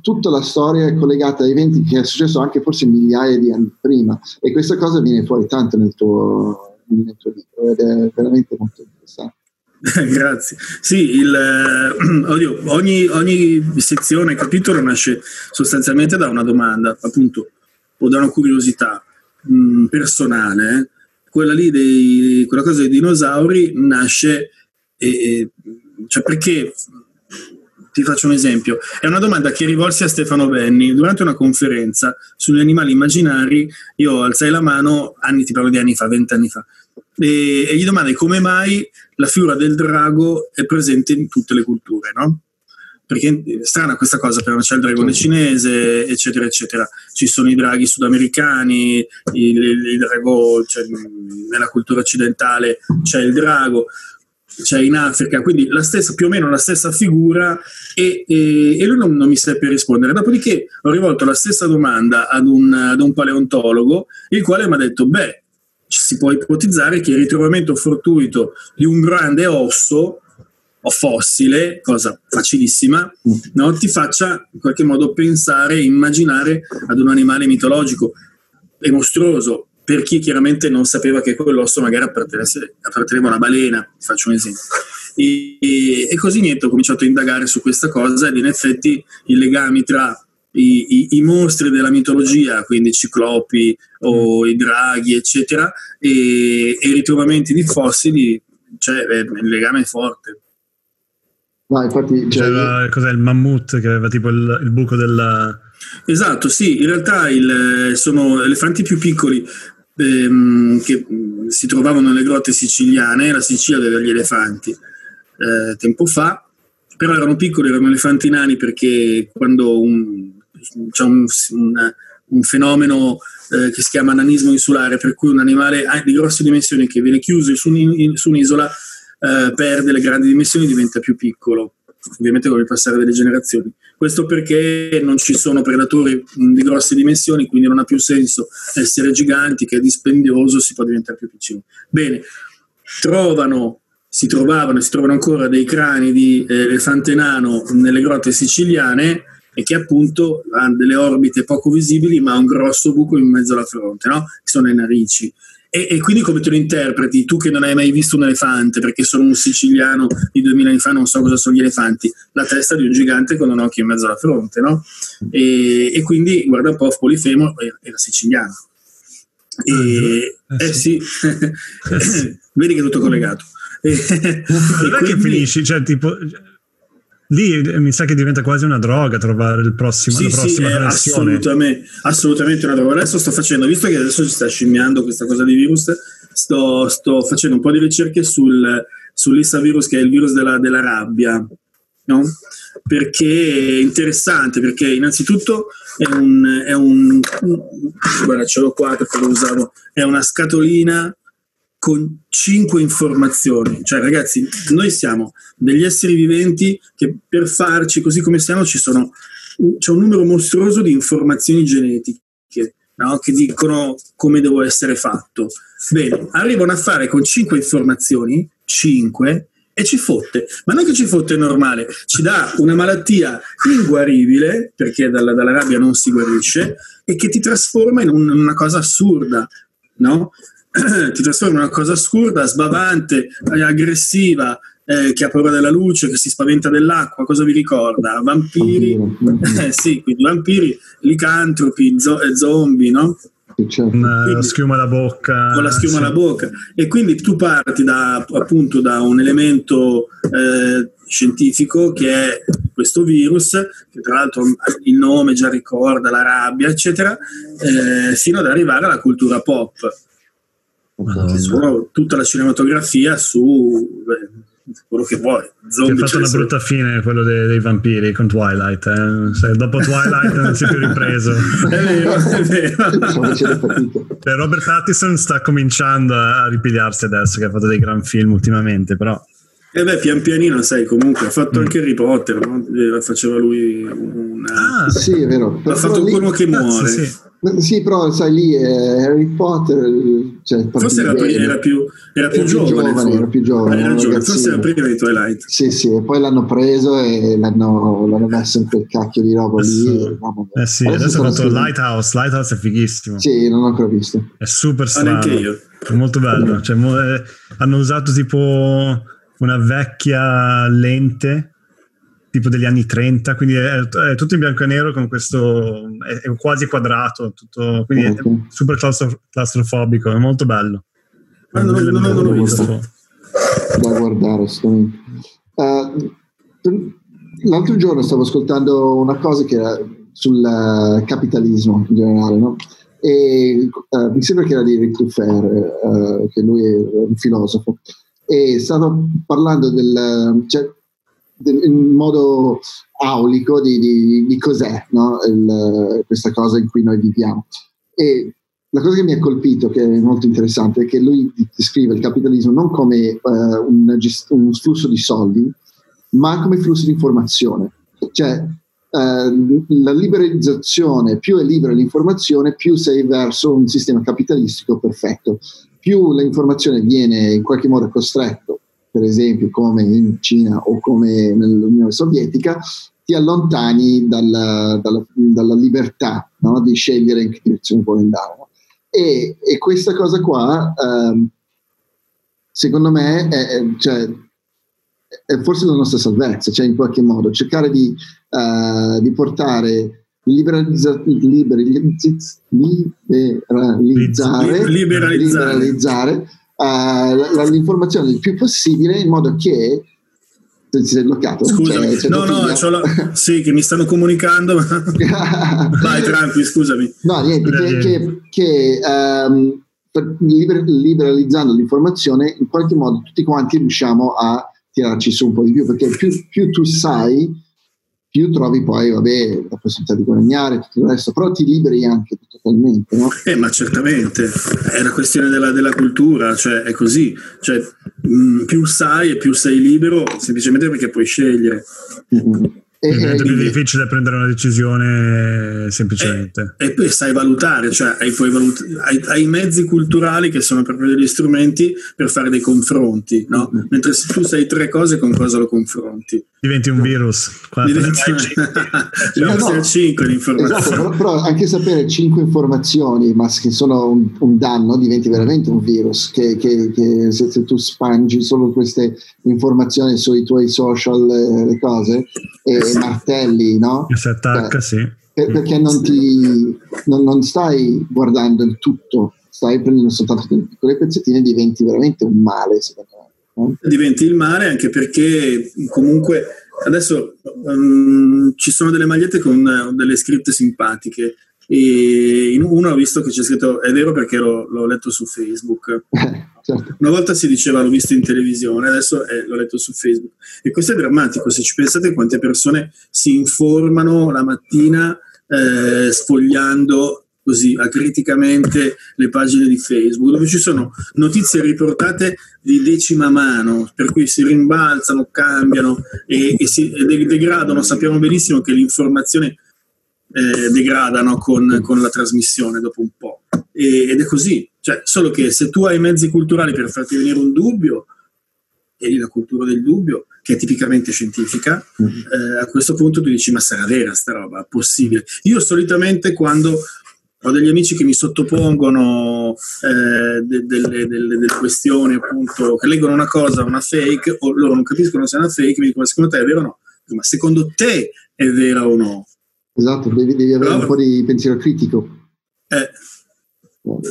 tutta la storia collegata a eventi che è successo anche forse migliaia di anni prima e questa cosa viene fuori tanto nel tuo, nel tuo libro ed è veramente molto interessante. Grazie. Sì, il, eh, oddio, ogni, ogni sezione, capitolo nasce sostanzialmente da una domanda, appunto, o da una curiosità mh, mm, personale. Eh. Quella lì, dei, quella cosa dei dinosauri nasce, e, cioè perché ti faccio un esempio. È una domanda che rivolsi a Stefano Benni durante una conferenza sugli animali immaginari. Io alzai la mano, anni, ti parlo di anni fa, vent'anni fa, e, e, gli domandai come mai la figura del drago è presente in tutte le culture, no? Perché è strana questa cosa, però c'è il dragone cinese, eccetera, eccetera. Ci sono i draghi sudamericani, il, il drago, cioè, nella cultura occidentale c'è il drago cioè in Africa, quindi la stessa, più o meno la stessa figura e, e, e lui non, non, mi seppe rispondere. Dopodiché ho rivolto la stessa domanda ad un, ad un paleontologo, il quale mi ha detto, beh, si può ipotizzare che il ritrovamento fortuito di un grande osso o fossile, cosa facilissima, no? ti faccia in qualche modo pensare, immaginare ad un animale mitologico e mostruoso per chi chiaramente non sapeva che quell'osso magari apparteneva a una balena, faccio un esempio. E, e, e, così niente, ho cominciato a indagare su questa cosa ed in effetti i legami tra i, i, i mostri della mitologia, quindi i ciclopi o i draghi, eccetera, e, e i ritrovamenti di fossili, cioè il legame è forte. No, infatti, cioè, cos'è il mammut che aveva tipo il, il buco della... Esatto, sì, in realtà il, sono elefanti più piccoli, ehm, che si trovavano nelle grotte siciliane, la Sicilia aveva gli elefanti eh, tempo fa, però erano piccoli, erano elefanti nani perché quando un, c'è un, un, un fenomeno eh, che si chiama nanismo insulare, per cui un animale di grosse dimensioni che viene chiuso su, un, su un'isola eh, perde le grandi dimensioni e diventa più piccolo ovviamente con il passare delle generazioni. Questo perché non ci sono predatori di grosse dimensioni, quindi non ha più senso essere giganti, che è dispendioso, si può diventare più piccini. Bene, trovano, si trovavano e si trovano ancora dei crani di eh, elefante nano nelle grotte siciliane e che appunto hanno delle orbite poco visibili ma un grosso buco in mezzo alla fronte, no? che sono le narici. E, e, quindi come te lo interpreti? Tu che non hai mai visto un elefante, perché sono un siciliano di 2000 anni fa, non so cosa sono gli elefanti, la testa di un gigante con un occhio in mezzo alla fronte, no? E, e quindi guarda un po' Polifemo era siciliano. E, ah, eh, eh sì, sì. vedi che è tutto collegato. Non è che finisci, cioè tipo lì mi sa che diventa quasi una droga trovare il prossimo, sì, la prossima sì, assolutamente, assolutamente una droga. Adesso sto facendo, visto che adesso ci sta scimmiando questa cosa di virus, sto, sto facendo un po' di ricerche sul, sull'Issa virus, che è il virus della, della rabbia, no? Perché è interessante, perché innanzitutto è un, è un guarda, ce l'ho qua che lo usavo, è una scatolina con cinque informazioni. Cioè, ragazzi, noi siamo degli esseri viventi che per farci così come siamo ci sono c'è un numero mostruoso di informazioni genetiche no? che dicono come devo essere fatto. Bene, arrivano a fare con cinque informazioni, cinque, e ci fotte. Ma non che ci fotte normale, ci dà una malattia inguaribile, perché dalla, dalla rabbia non si guarisce, e che ti trasforma in un, una cosa assurda. No? ti trasforma in una cosa scurda, sbavante, aggressiva, eh, che ha paura della luce, che si spaventa dell'acqua, cosa vi ricorda? Vampiri, eh, sì, quindi vampiri, licantropi, zo- eh, zombie, no? Certo. Con la schiuma alla bocca. Con la schiuma alla bocca. E quindi tu parti da, appunto da un elemento eh, scientifico che è questo virus, che tra l'altro il nome già ricorda la rabbia, eccetera, eh, fino ad arrivare alla cultura pop. Madonna. tutta la cinematografia su quello che vuoi. Zombie ha fatto una brutta fine quello dei, dei vampiri con Twilight. Eh? Se dopo Twilight non si è più ripreso. è vero, è vero. Cioè, Robert Pattinson sta cominciando a ripigliarsi adesso, che ha fatto dei gran film ultimamente, però e eh beh, pian pianino, sai, comunque ha fatto mm. anche Harry Potter, no? Eh, faceva lui una... Ah, sì, è vero. Ha fatto lì... quello che muore. Sì, sì. sì, però sai lì eh, Harry Potter... Cioè, forse era, più, era, più, era più era giovane. giovane era più giovane. Era giovane. Forse era prima di Twilight. Sì, sì, e poi l'hanno preso e l'hanno, l'hanno messo in quel cacchio di roba adesso, lì. eh sì, adesso, adesso ha fatto Lighthouse. Lighthouse è fighissimo. Sì, non l'ho ancora visto. È super strano. Anche io. È molto bello. Cioè, mo, eh, hanno usato tipo una vecchia lente tipo degli anni 30, quindi è, è, tutto in bianco e nero con questo, è, è quasi quadrato, tutto, quindi okay. è super claustrofobico, è molto bello. Ah, non, non, non, non l'ho visto. Da guardare, uh, l'altro giorno stavo ascoltando una cosa che era sul capitalismo in generale, no? E uh, mi sembra che era di Rick Dufer, uh, che lui è un filosofo e stavo parlando del, cioè, del in modo aulico di, di, di cos'è no? Il, questa cosa in cui noi viviamo. E la cosa che mi ha colpito, che è molto interessante, è che lui descrive il capitalismo non come uh, un, un, flusso di soldi, ma come flusso di informazione. Cioè, uh, la liberalizzazione, più è libera l'informazione, più sei verso un sistema capitalistico perfetto più l'informazione viene in qualche modo costretto, per esempio come in Cina o come nell'Unione Sovietica, ti allontani dalla, dalla, dalla libertà no? di scegliere in che direzione vuoi andare. E, e, questa cosa qua, ehm, secondo me, è, cioè, è, forse la nostra salvezza, cioè in qualche modo cercare di, uh, di portare liberalizzare, liberalizzare. liberalizzare uh, l'informazione il più possibile in modo che si sei bloccato scusami cioè, no no la... sì che mi stanno comunicando vai tranqui scusami. No niente che, che, che um, liber, liberalizzando l'informazione in qualche modo tutti quanti riusciamo a tirarci su un po' di più perché più, più tu sai più trovi poi, vabbè, la possibilità di guadagnare, tutto il resto, però ti liberi anche totalmente, no? Eh, ma certamente, è una questione della, della cultura, cioè è così, cioè mh, più sai e più sei libero, semplicemente perché puoi scegliere. Mm-hmm. È più difficile prendere una decisione semplicemente. E, e poi sai valutare, cioè hai, valut- hai, hai, mezzi culturali che sono proprio degli strumenti per fare dei confronti, no? Mm-hmm. Mentre se tu sai tre cose, con cosa lo confronti? Diventi un virus. Diventi, no, no, 5 l'informazione. Esatto, però, però, anche sapere cinque informazioni, ma che sono un, un danno, diventi veramente un virus. Che, che, che se, se, tu spangi solo queste informazioni sui tuoi social, eh, le cose, e martelli, no? Si attacca, cioè, sì. Per, perché non, ti, non, non stai guardando il tutto, stai prendendo soltanto delle piccole pezzettine e diventi veramente un male, secondo me. Diventi il mare anche perché comunque adesso um, ci sono delle magliette con delle scritte simpatiche e in uno ho visto che c'è scritto è vero perché l'ho, l'ho letto su Facebook certo. una volta si diceva l'ho visto in televisione adesso è, l'ho letto su Facebook e questo è drammatico se ci pensate quante persone si informano la mattina eh, sfogliando così acriticamente le pagine di Facebook, dove ci sono notizie riportate di decima mano, per cui si rimbalzano, cambiano e, e si e degradano. Sappiamo benissimo che l'informazione eh, degradano con, con, la trasmissione dopo un po'. E, ed è così, cioè, solo che se tu hai mezzi culturali per farti venire un dubbio, e la cultura del dubbio, che è tipicamente scientifica, mm-hmm. eh, a questo punto tu dici ma sarà vera sta roba, possibile. Io solitamente quando ho degli amici che mi sottopongono eh, de, delle, delle, delle, questioni, appunto, che leggono una cosa, una fake, o loro non capiscono se è una fake, mi dicono: Ma secondo te è vero o no? Ma secondo te è vera o no? Esatto, devi, devi avere Però, un po' di pensiero critico. Eh,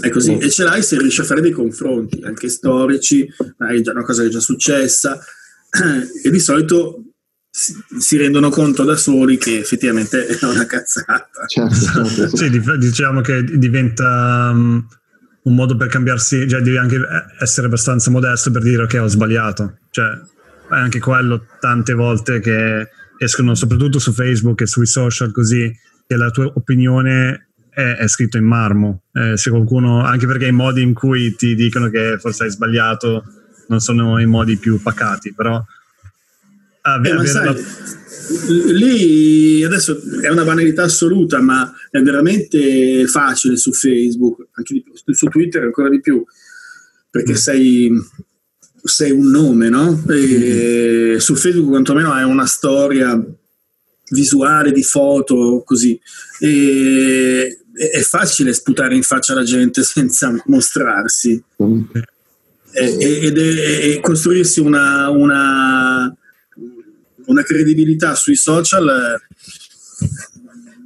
è così, e ce l'hai se riesci a fare dei confronti, anche storici, magari già una cosa che è già successa, e di solito si rendono conto da soli che effettivamente è una cazzata. Certo, certo, certo. sì, diciamo che diventa um, un modo per cambiarsi, cioè devi anche essere abbastanza modesto per dire ok ho sbagliato, cioè è anche quello tante volte che escono soprattutto su Facebook e sui social così che la tua opinione è, è scritto in marmo. Eh, se qualcuno, anche perché i modi in cui ti dicono che forse hai sbagliato non sono i modi più pacati, però avere, eh, sai, la... lì adesso è una banalità assoluta, ma è veramente facile su Facebook, anche di, su Twitter ancora di più, perché mm. sei, sei un nome, no? E mm. Su Facebook quantomeno hai una storia visuale di foto così e è facile sputare in faccia alla gente senza mostrarsi ed è, costruirsi una, una, una, credibilità sui social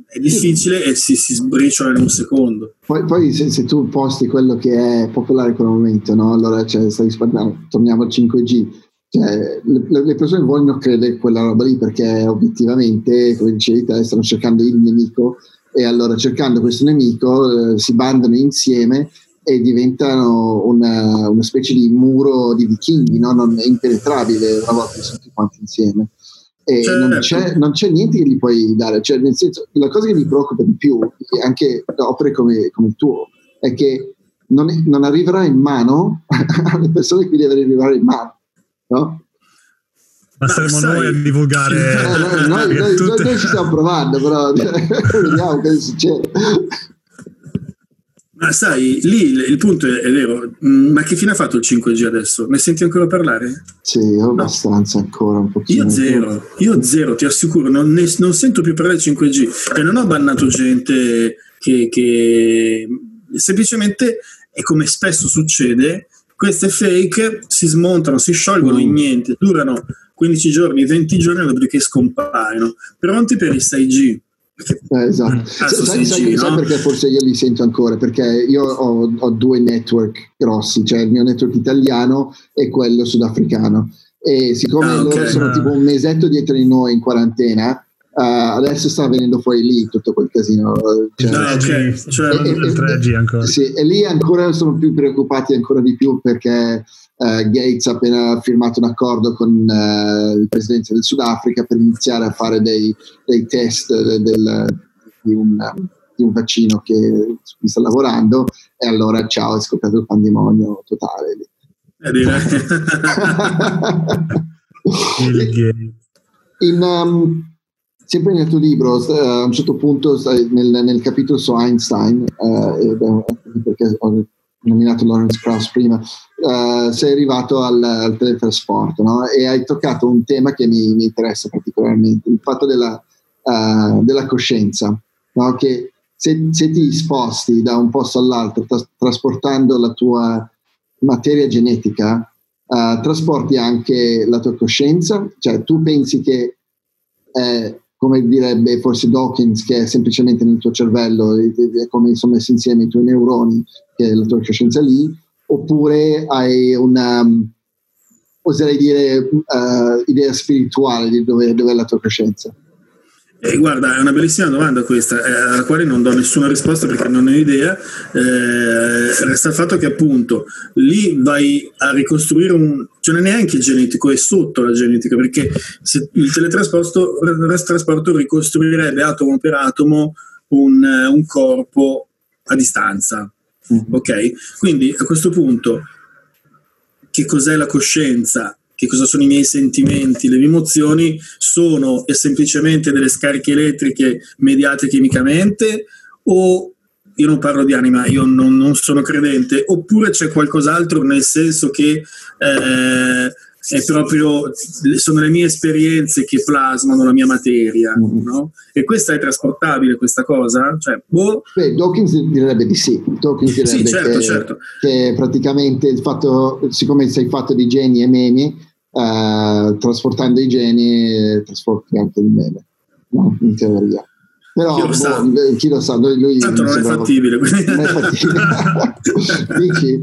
è difficile e si, si sbriciola in un secondo. Poi, poi se, se, tu posti quello che è popolare in quel momento, no? allora cioè, stai risparmiando, torniamo al 5G. Cioè, le, le, persone vogliono credere quella roba lì perché obiettivamente, come dicevi te, stanno cercando il nemico e allora cercando questo nemico eh, si bandano insieme e diventano una, una, specie di muro di vichinghi, no? non è impenetrabile una volta che sono tutti quanti insieme. E certo. non, c'è, non, c'è, niente che gli puoi dare, cioè, nel senso, la cosa che mi preoccupa di più, anche da opere come, come il tuo, è che non, è, non arriverà in mano alle persone che deve arrivare in mano. No? Ma saremo sai, noi a divulgare. Eh, noi, noi, noi, tutte... noi, ci stiamo provando, però vediamo cosa succede. Ma sai, lì il punto è, è, vero, mm, ma che fine ha fatto il 5G adesso? Ne senti ancora parlare? Sì, abbastanza no. ancora, un pochino. Io zero, io zero, ti assicuro, non, ne, non, sento più parlare del 5G e non ho bannato gente che, che semplicemente, e come spesso succede, queste fake si smontano, si sciolgono mm. in niente, durano 15 giorni, 20 giorni, dopodiché scompaiono, pronti per il 6G. Eh, esatto. Mm. Sai, sai, sai, perché forse io li sento ancora? Perché io ho, ho, due network grossi, cioè il mio network italiano e quello sudafricano. E siccome ah, okay. loro sono tipo un mesetto dietro di noi in quarantena, Uh, adesso sta venendo fuori lì tutto quel casino. Cioè, no, okay. cioè, e, 3G ancora. Sì, e lì ancora sono più preoccupati ancora di più perché uh, Gates ha appena firmato un accordo con uh, il presidente del Sudafrica per iniziare a fare dei, dei test del, del, di, un, di, un, vaccino che, su cui sta lavorando. E allora ciao è scoppiato il pandemonio totale lì. in, um, sempre nel tuo libro, uh, a un certo punto nel, nel capitolo su Einstein, uh, perché ho nominato Lawrence Krauss prima, uh, sei arrivato al, al teletrasporto no? e hai toccato un tema che mi, mi interessa particolarmente, il fatto della, della coscienza, no? che se, se, ti sposti da un posto all'altro tra- trasportando la tua materia genetica, trasporti anche la tua coscienza, cioè tu pensi che eh, come direbbe forse Dawkins, che è semplicemente nel tuo cervello, è come sono messi insieme i tuoi neuroni, che è la tua coscienza lì, oppure hai una, oserei dire, uh, idea spirituale di dove, dove è la tua coscienza? Eh, guarda, è una bellissima domanda questa, eh, alla quale non do nessuna risposta perché non ho idea. Eh, resta il fatto che appunto lì vai a ricostruire un... cioè non è neanche genetico, è sotto la genetica, perché se il teletrasporto trasporto ricostruirebbe atomo per atomo un, un corpo a distanza. Mm. Ok? Quindi a questo punto che cos'è la coscienza? Che cosa sono i miei sentimenti, le mie emozioni sono semplicemente delle scariche elettriche mediate chimicamente o io non parlo di anima, io non, non sono credente, oppure c'è qualcos'altro nel senso che eh, è proprio, sono le mie esperienze che plasmano la mia materia, mm-hmm. no? E questa è trasportabile, questa cosa? Cioè, boh. Beh, Dawkins direbbe di sì. Dawkins direbbe sì, certo, che, certo. che, praticamente il fatto, siccome sei fatto di geni e memi, eh, trasportando i geni trasporti anche il meme, no? in teoria. Però chi lo, boh, sa. Chi lo sa, lui, lui Tanto non è fattibile. Non è fattibile. Dici?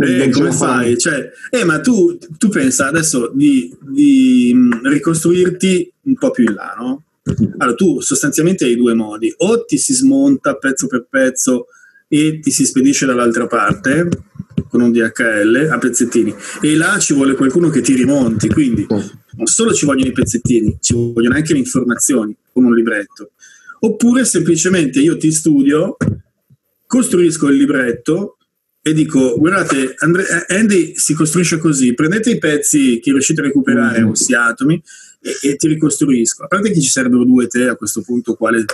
Eh, come fai? Cioè, eh, ma tu, tu pensa adesso di, di, ricostruirti un po' più in là, no? Allora, tu sostanzialmente hai due modi: o ti si smonta pezzo per pezzo e ti si spedisce dall'altra parte, con un DHL a pezzettini e là ci vuole qualcuno che ti rimonti, quindi non solo ci vogliono i pezzettini, ci vogliono anche le informazioni con un libretto. Oppure semplicemente io ti studio, costruisco il libretto e dico guardate Andre- eh, Andy si costruisce così prendete i pezzi che riuscite a recuperare mm-hmm. ossia atomi e, e, ti ricostruisco a parte che ci sarebbero due te a questo punto quale,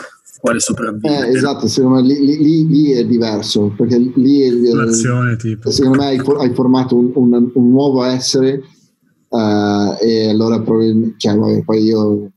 quale sopravvive eh, esatto secondo me lì, lì, lì, è diverso perché lì è, L'azione, tipo. secondo me hai, hai formato un, un, un, nuovo essere uh, e allora probabilmente cioè, vabbè, poi io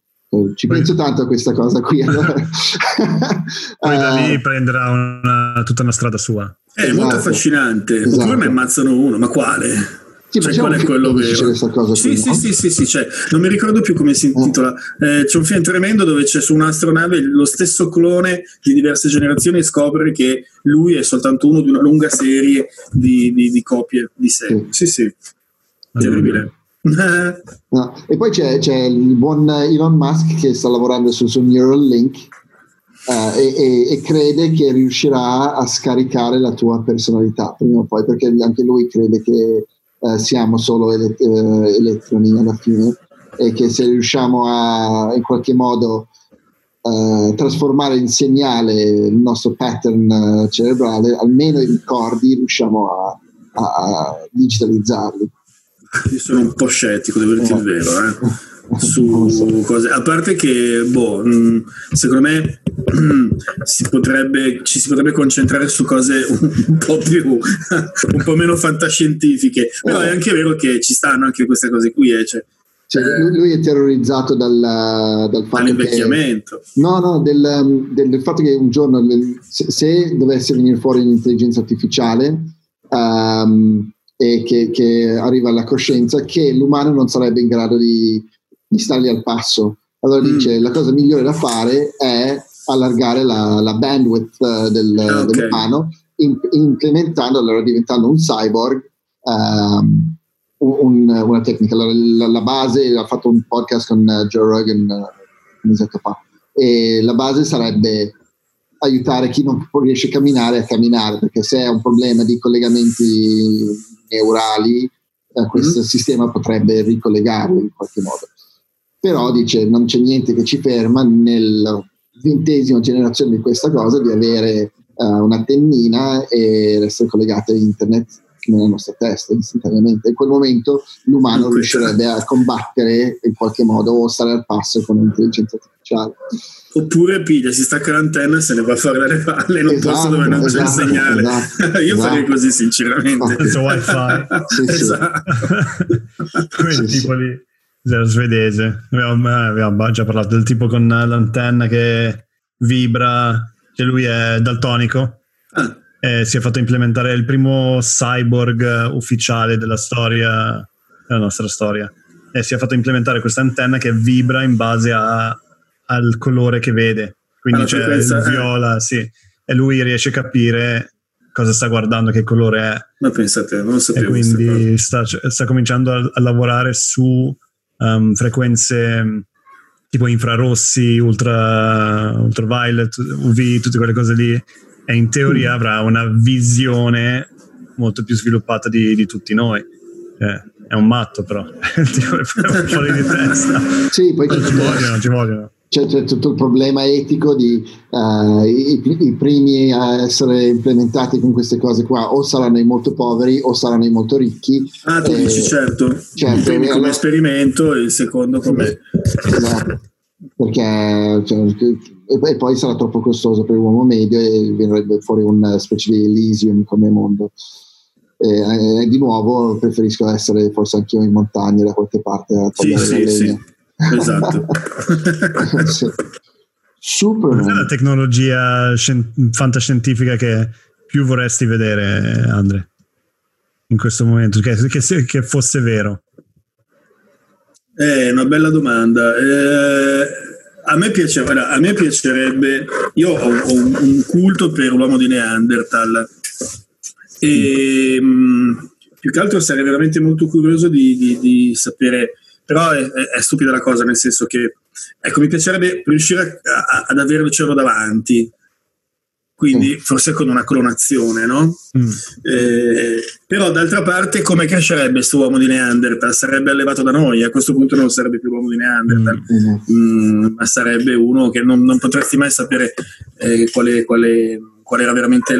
ci penso tanto a questa cosa qui. Allora. Poi da lì uh, prenderà una, tutta una strada sua. È esatto. molto affascinante. Esatto. Oppure ammazzano uno, ma quale? Sì, cioè, qual è quello vero? Sì, qui, sì, no? sì, sì, sì, cioè, non mi ricordo più come si intitola. Eh, c'è un film tremendo dove c'è su un'astronave lo stesso clone di diverse generazioni e scopre che lui è soltanto uno di una lunga serie di, di, di copie di sé. Sì, sì, terribile. no. E poi c'è, c'è, il buon Elon Musk che sta lavorando sul suo Neuralink uh, e, e, e, crede che riuscirà a scaricare la tua personalità prima o poi, perché anche lui crede che uh, siamo solo ele- uh, elettroni alla fine e che se riusciamo a in qualche modo trasformare in segnale il nostro pattern cerebrale, almeno i ricordi riusciamo a, a, a digitalizzarli. Io sono un po' scettico, devo dirti il vero. Eh su cose. A parte che boh, mm, secondo me si potrebbe, ci si potrebbe concentrare su cose un po' più un po' meno fantascientifiche. Però è anche vero che ci stanno anche queste cose qui eh, cioè, cioè, lui è terrorizzato dal, dal fatto dall'invecchiamento che, no no del, del, del, fatto che un giorno se, se dovesse venire fuori un'intelligenza artificiale um, e che, che, arriva alla coscienza che l'umano non sarebbe in grado di di stargli al passo. Allora mm. dice la cosa migliore da fare è allargare la, la bandwidth uh, del, okay. dell'umano, in, implementando, allora diventando un cyborg, um, un, una tecnica. Allora, la, la, base, ha fatto un podcast con uh, Joe Rogan uh, un mesetto fa, e la base sarebbe aiutare chi non riesce a camminare a camminare, perché se è un problema di collegamenti neurali, eh, questo mm. sistema potrebbe ricollegarli in qualche modo però dice non c'è niente che ci ferma nella ventesima generazione di questa cosa di avere uh, un'antennina e essere collegata a internet nella nostra testa istantaneamente. In quel momento l'umano riuscirebbe a combattere in qualche modo o stare al passo con l'intelligenza artificiale. Oppure piglia, si stacca l'antenna e se ne va a fare le palle in un esatto, posto dove non esatto, c'è il segnale. Esatto, Io farei esatto. così, sinceramente. Senza wifi. sì, esatto. Sì. tipo lì dello svedese. Abbiamo, eh, abbiamo, già parlato del tipo con l'antenna che vibra, che lui è daltonico. Ah. E si è fatto implementare il primo cyborg ufficiale della storia, della nostra storia. E si è fatto implementare questa antenna che vibra in base a, al colore che vede. Quindi c'è il eh. viola, eh. sì. E lui riesce a capire cosa sta guardando, che colore è. Ma pensate, non sapevo. E quindi sta, sta, cominciando a, a lavorare su um, frequenze mm, tipo infrarossi, ultra, ultraviolet, UV, tutte quelle cose lì, e in teoria mm. avrà una visione molto più sviluppata di, di tutti noi. Eh, è un matto però, tipo, fuori di testa. Sì, poi non ci vogliono, ci vogliono c'è, c'è, tutto il problema etico di uh, i, i, primi a essere implementati con queste cose qua o saranno i molto poveri o saranno i molto ricchi. Ah, tu eh, dici certo. certo. Il primo come allora, esperimento e il secondo come... Esatto. Perché cioè, e poi sarà troppo costoso per l'uomo medio e verrebbe fuori una specie di Elysium come mondo. E, eh, di nuovo preferisco essere forse anch'io in montagna da qualche parte a sì, sì, legna. Sì. Esatto. Super. Qual è la tecnologia scien- fantascientifica che più vorresti vedere, Andre, in questo momento, che, che, che fosse vero? È una bella domanda. Eh, a, me piace, guarda, a me piacerebbe, io ho, ho un, un, culto per l'uomo di Neanderthal e mm. mh, più che altro sarei veramente molto curioso di, di, di sapere però è, è, stupida la cosa, nel senso che ecco, mi piacerebbe riuscire a, a, ad avere il cielo davanti. quindi mm. forse con una clonazione, no? Mm. Eh, però d'altra parte come crescerebbe questo uomo di Neanderthal? Sarebbe allevato da noi, a questo punto non sarebbe più l'uomo di Neanderthal, mm. mm ma sarebbe uno che non, non potresti mai sapere eh, quale, quale, qual era veramente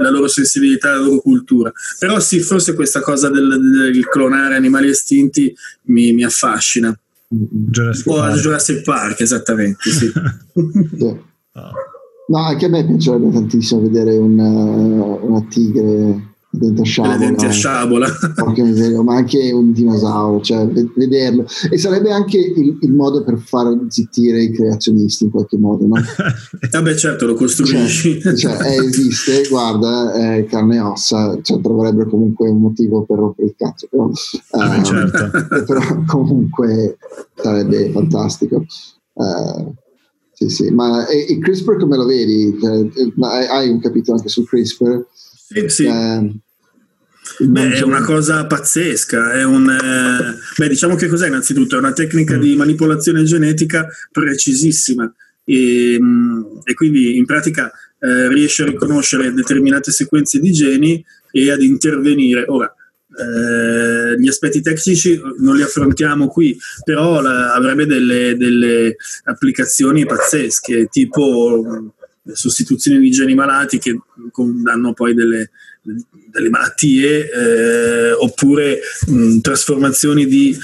la loro sensibilità, la loro cultura. Però sì, forse questa cosa del, del clonare animali estinti mi, mi affascina. Jurassic o Park. Jurassic Park, esattamente, sì. oh. No, anche a me piacerebbe tantissimo vedere una, una tigre dentro sciabola, denti a sciabola. ma anche un dinosauro, cioè vederlo. E sarebbe anche il, il, modo per far zittire i creazionisti in qualche modo, no? Vabbè, certo, lo costruisci. Cioè, cioè eh, esiste, guarda, è carne e ossa, cioè, troverebbero comunque un motivo per rompere il cazzo. Però, ah, um, certo. però comunque sarebbe fantastico. Uh, sì, sì. Ma e, e CRISPR come lo vedi? Cioè, hai un capitolo anche su CRISPR? Sì, sì. Eh, Beh, è una cosa pazzesca, è un, eh, beh, diciamo che cos'è innanzitutto? È una tecnica mm. di manipolazione genetica precisissima e, mm, e quindi in pratica eh, riesce a riconoscere determinate sequenze di geni e ad intervenire. Ora, eh, gli aspetti tecnici non li affrontiamo qui, però la, avrebbe delle, delle, applicazioni pazzesche, tipo sostituzione di geni malati che danno poi delle, delle malattie, eh, oppure mh, trasformazioni di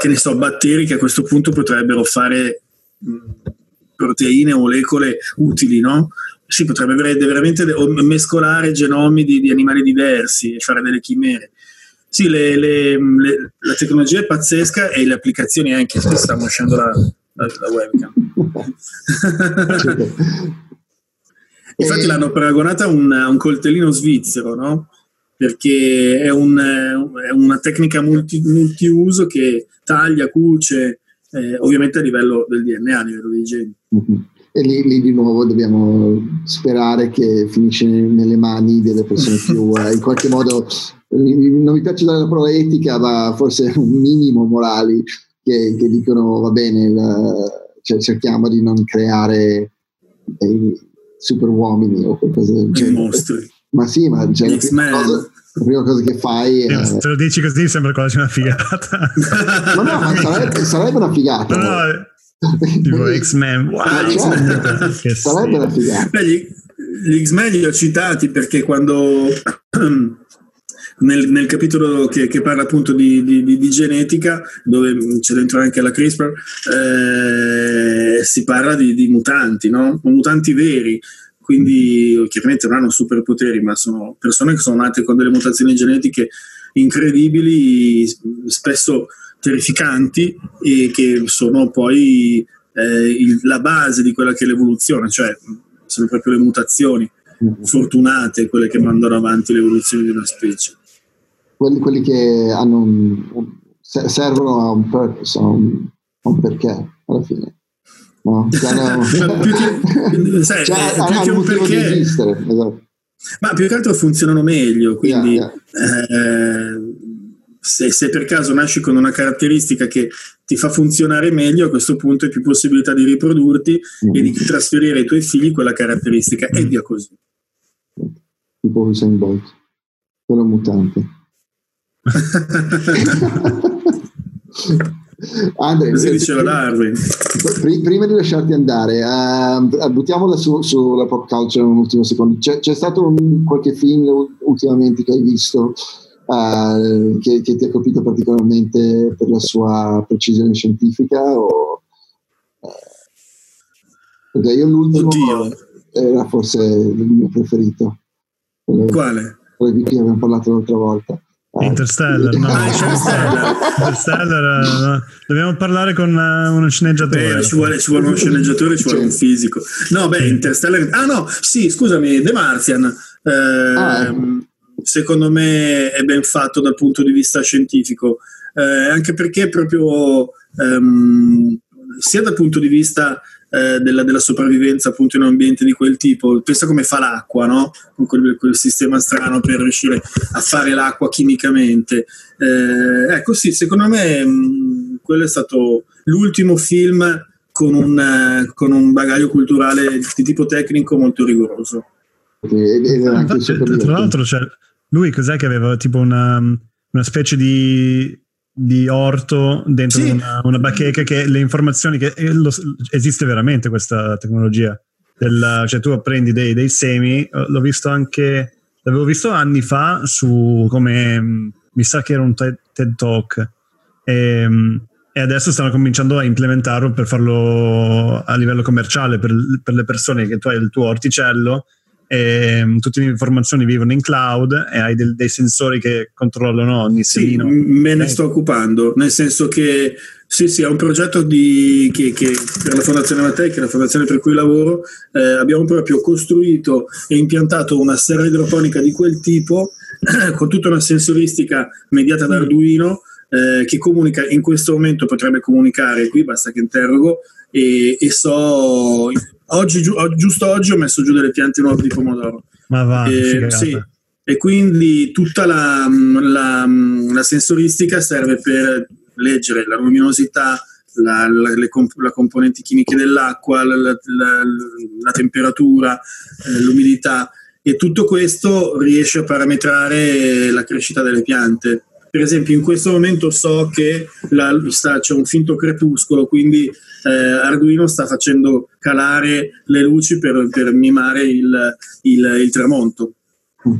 che ne so, batteri che a questo punto potrebbero fare mh, proteine o molecole utili, no? si potrebbe veramente mescolare genomi di, di, animali diversi e fare delle chimere. Sì, le, le, le, la tecnologia è pazzesca e le applicazioni anche, stanno uscendo la, la, la webcam. Infatti l'hanno paragonata a un, un coltellino svizzero, no? Perché è, un, è una tecnica multi, multiuso che taglia, cuce, eh, ovviamente a livello del DNA, a livello dei geni. Mm-hmm e lì, lì, di nuovo dobbiamo sperare che finisce nelle mani delle persone più eh, in qualche modo non mi piace dare la parola etica ma forse un minimo morali che, che dicono va bene la, cioè, cerchiamo di non creare dei super uomini o qualcosa del genere. ma sì ma cioè, la, prima cosa, la prima cosa che fai è, se lo dici così sembra quasi una figata. Ma no ma sarebbe, sarebbe una figata no, no? tipo X-Men, wow, ah, X-Men. Sarebbe una figata. Gli, gli X-Men li ho citati perché quando nel, nel capitolo che, che, parla appunto di, di, di, di, genetica, dove c'è dentro anche la CRISPR, eh, si parla di, mutanti, no? mutanti veri. Quindi chiaramente non hanno superpoteri, ma sono persone che sono nate con delle mutazioni genetiche incredibili, spesso terrificanti e che sono poi eh, il, la base di quella che è l'evoluzione, cioè sono proprio le mutazioni mm. fortunate quelle che mandano avanti l'evoluzione di una specie. Quelli, quelli che hanno un, un, servono a un purpose, a un, a un perché alla fine. No? Hanno, più che, sai, cioè, più che un perché, esatto. Ma più che altro funzionano meglio, quindi yeah, yeah. Eh, se, se, per caso nasci con una caratteristica che ti fa funzionare meglio, a questo punto hai più possibilità di riprodurti mm. e di trasferire ai tuoi figli quella caratteristica e via così. Tipo Usain Bolt, quello mutante. Andre, Così diceva Darwin. Prima di lasciarti andare, uh, buttiamola su, sulla pop culture un ultimo secondo. C'è, c'è stato un, qualche film ultimamente che hai visto uh, che, che, ti ha colpito particolarmente per la sua precisione scientifica? O, uh, perché io l'ultimo Oddio. era forse il mio preferito. Quale? Quello di cui abbiamo parlato l'altra volta. Interstellar, no, ah, Interstellar. Interstellar no. dobbiamo parlare con uh, uno sceneggiatore. Beh, ci, vuole, ci, vuole, uno sceneggiatore, ci vuole un fisico. No, beh, Interstellar. Ah, no, sì, scusami, The Martian. Eh, ah, secondo me è ben fatto dal punto di vista scientifico, eh, anche perché proprio ehm, sia dal punto di vista eh, della, della, sopravvivenza appunto in un ambiente di quel tipo, pensa come fa l'acqua, no? Con quel, quel sistema strano per riuscire a fare l'acqua chimicamente. Eh, ecco sì, secondo me mh, mm, quello è stato l'ultimo film con un, con un bagaglio culturale di tipo tecnico molto rigoroso. tra l'altro cioè, lui cos'è che aveva tipo una, una specie di, di orto dentro sì. una, una, bacheca che le informazioni che eh, lo, esiste veramente questa tecnologia del, cioè tu prendi dei, dei, semi l'ho visto anche l'avevo visto anni fa su come mi sa che era un TED, TED Talk e, e, adesso stanno cominciando a implementarlo per farlo a livello commerciale per, per le persone che tu hai il tuo orticello mm, tutte le informazioni vivono in cloud e hai del, dei sensori che controllano ogni semino. Sì, me ne sto occupando, nel senso che sì, sì, è un progetto di, che, che, per la Fondazione Mattei, che è la fondazione per cui lavoro, eh, abbiamo proprio costruito e impiantato una serra idroponica di quel tipo con tutta una sensoristica mediata da mm. Arduino eh, che comunica in questo momento potrebbe comunicare qui basta che interrogo e, e so oggi, gi- giusto oggi ho messo giù delle piante nuove di pomodoro. Ma va e, sì, e quindi tutta la, la, la, sensoristica serve per leggere la luminosità la, le comp- la componenti chimiche dell'acqua, la, la temperatura, eh, l'umidità. E tutto questo riesce a parametrare la crescita delle piante per esempio in questo momento so che la, sta, c'è un finto crepuscolo, quindi eh, Arduino sta facendo calare le luci per, per mimare il, il, il tramonto.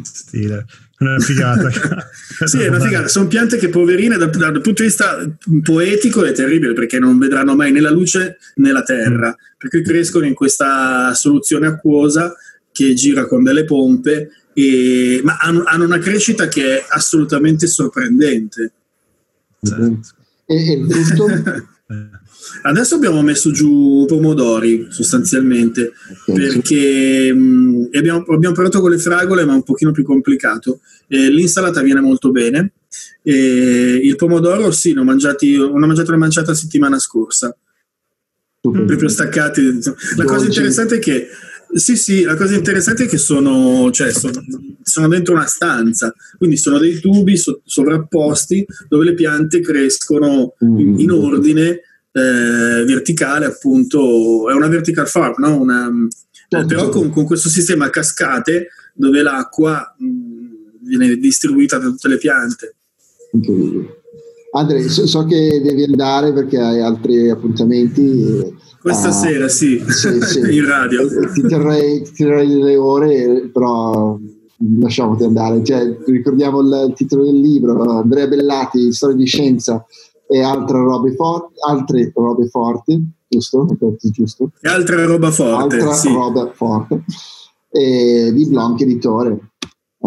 Stile. Una figata. sì, è una figata. Sono piante che poverine dal, dal, punto di vista poetico è terribile perché non vedranno mai né la luce né la terra, perché crescono in questa soluzione acquosa che gira con delle pompe e, ma hanno, hanno, una crescita che è assolutamente sorprendente. E, Adesso abbiamo messo giù pomodori sostanzialmente perché mh, abbiamo, abbiamo, provato con le fragole ma è un pochino più complicato. Eh, l'insalata viene molto bene. Eh, il pomodoro sì, l'ho mangiati, ho mangiato una manciata settimana scorsa. Super. Proprio staccati. La cosa interessante è che sì, sì, la cosa interessante è che sono, cioè, sono, sono dentro una stanza, quindi sono dei tubi so, sovrapposti dove le piante crescono in, mm. in ordine eh, verticale, appunto, è una vertical farm, no? una, eh, però con, con, questo sistema a cascate dove l'acqua mh, mm, viene distribuita da tutte le piante. Andrea, so, so che devi andare perché hai altri appuntamenti questa ah, sera, sì, sì, sì. in radio. Ti terrei, ti terrei delle ore, però lasciamoti andare. Cioè, ricordiamo il, il, titolo del libro, Andrea Bellati, Storia di scienza e altre robe, for- altre robe forti, giusto? giusto? E altra roba forte. Altra sì. roba forte. E di Blanc Editore.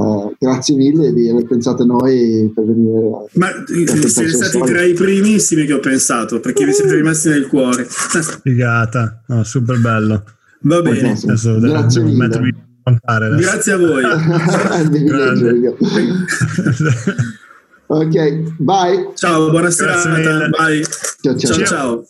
Uh, grazie mille di aver pensato a noi per venire. Ma siete stati tra i primissimi che ho pensato perché vi siete rimasti nel cuore. Figata, no, super bello. Va bene. Adesso grazie a contare. Grazie a voi. ok, bye. Ciao, buona serata. Bye. ciao. ciao. ciao.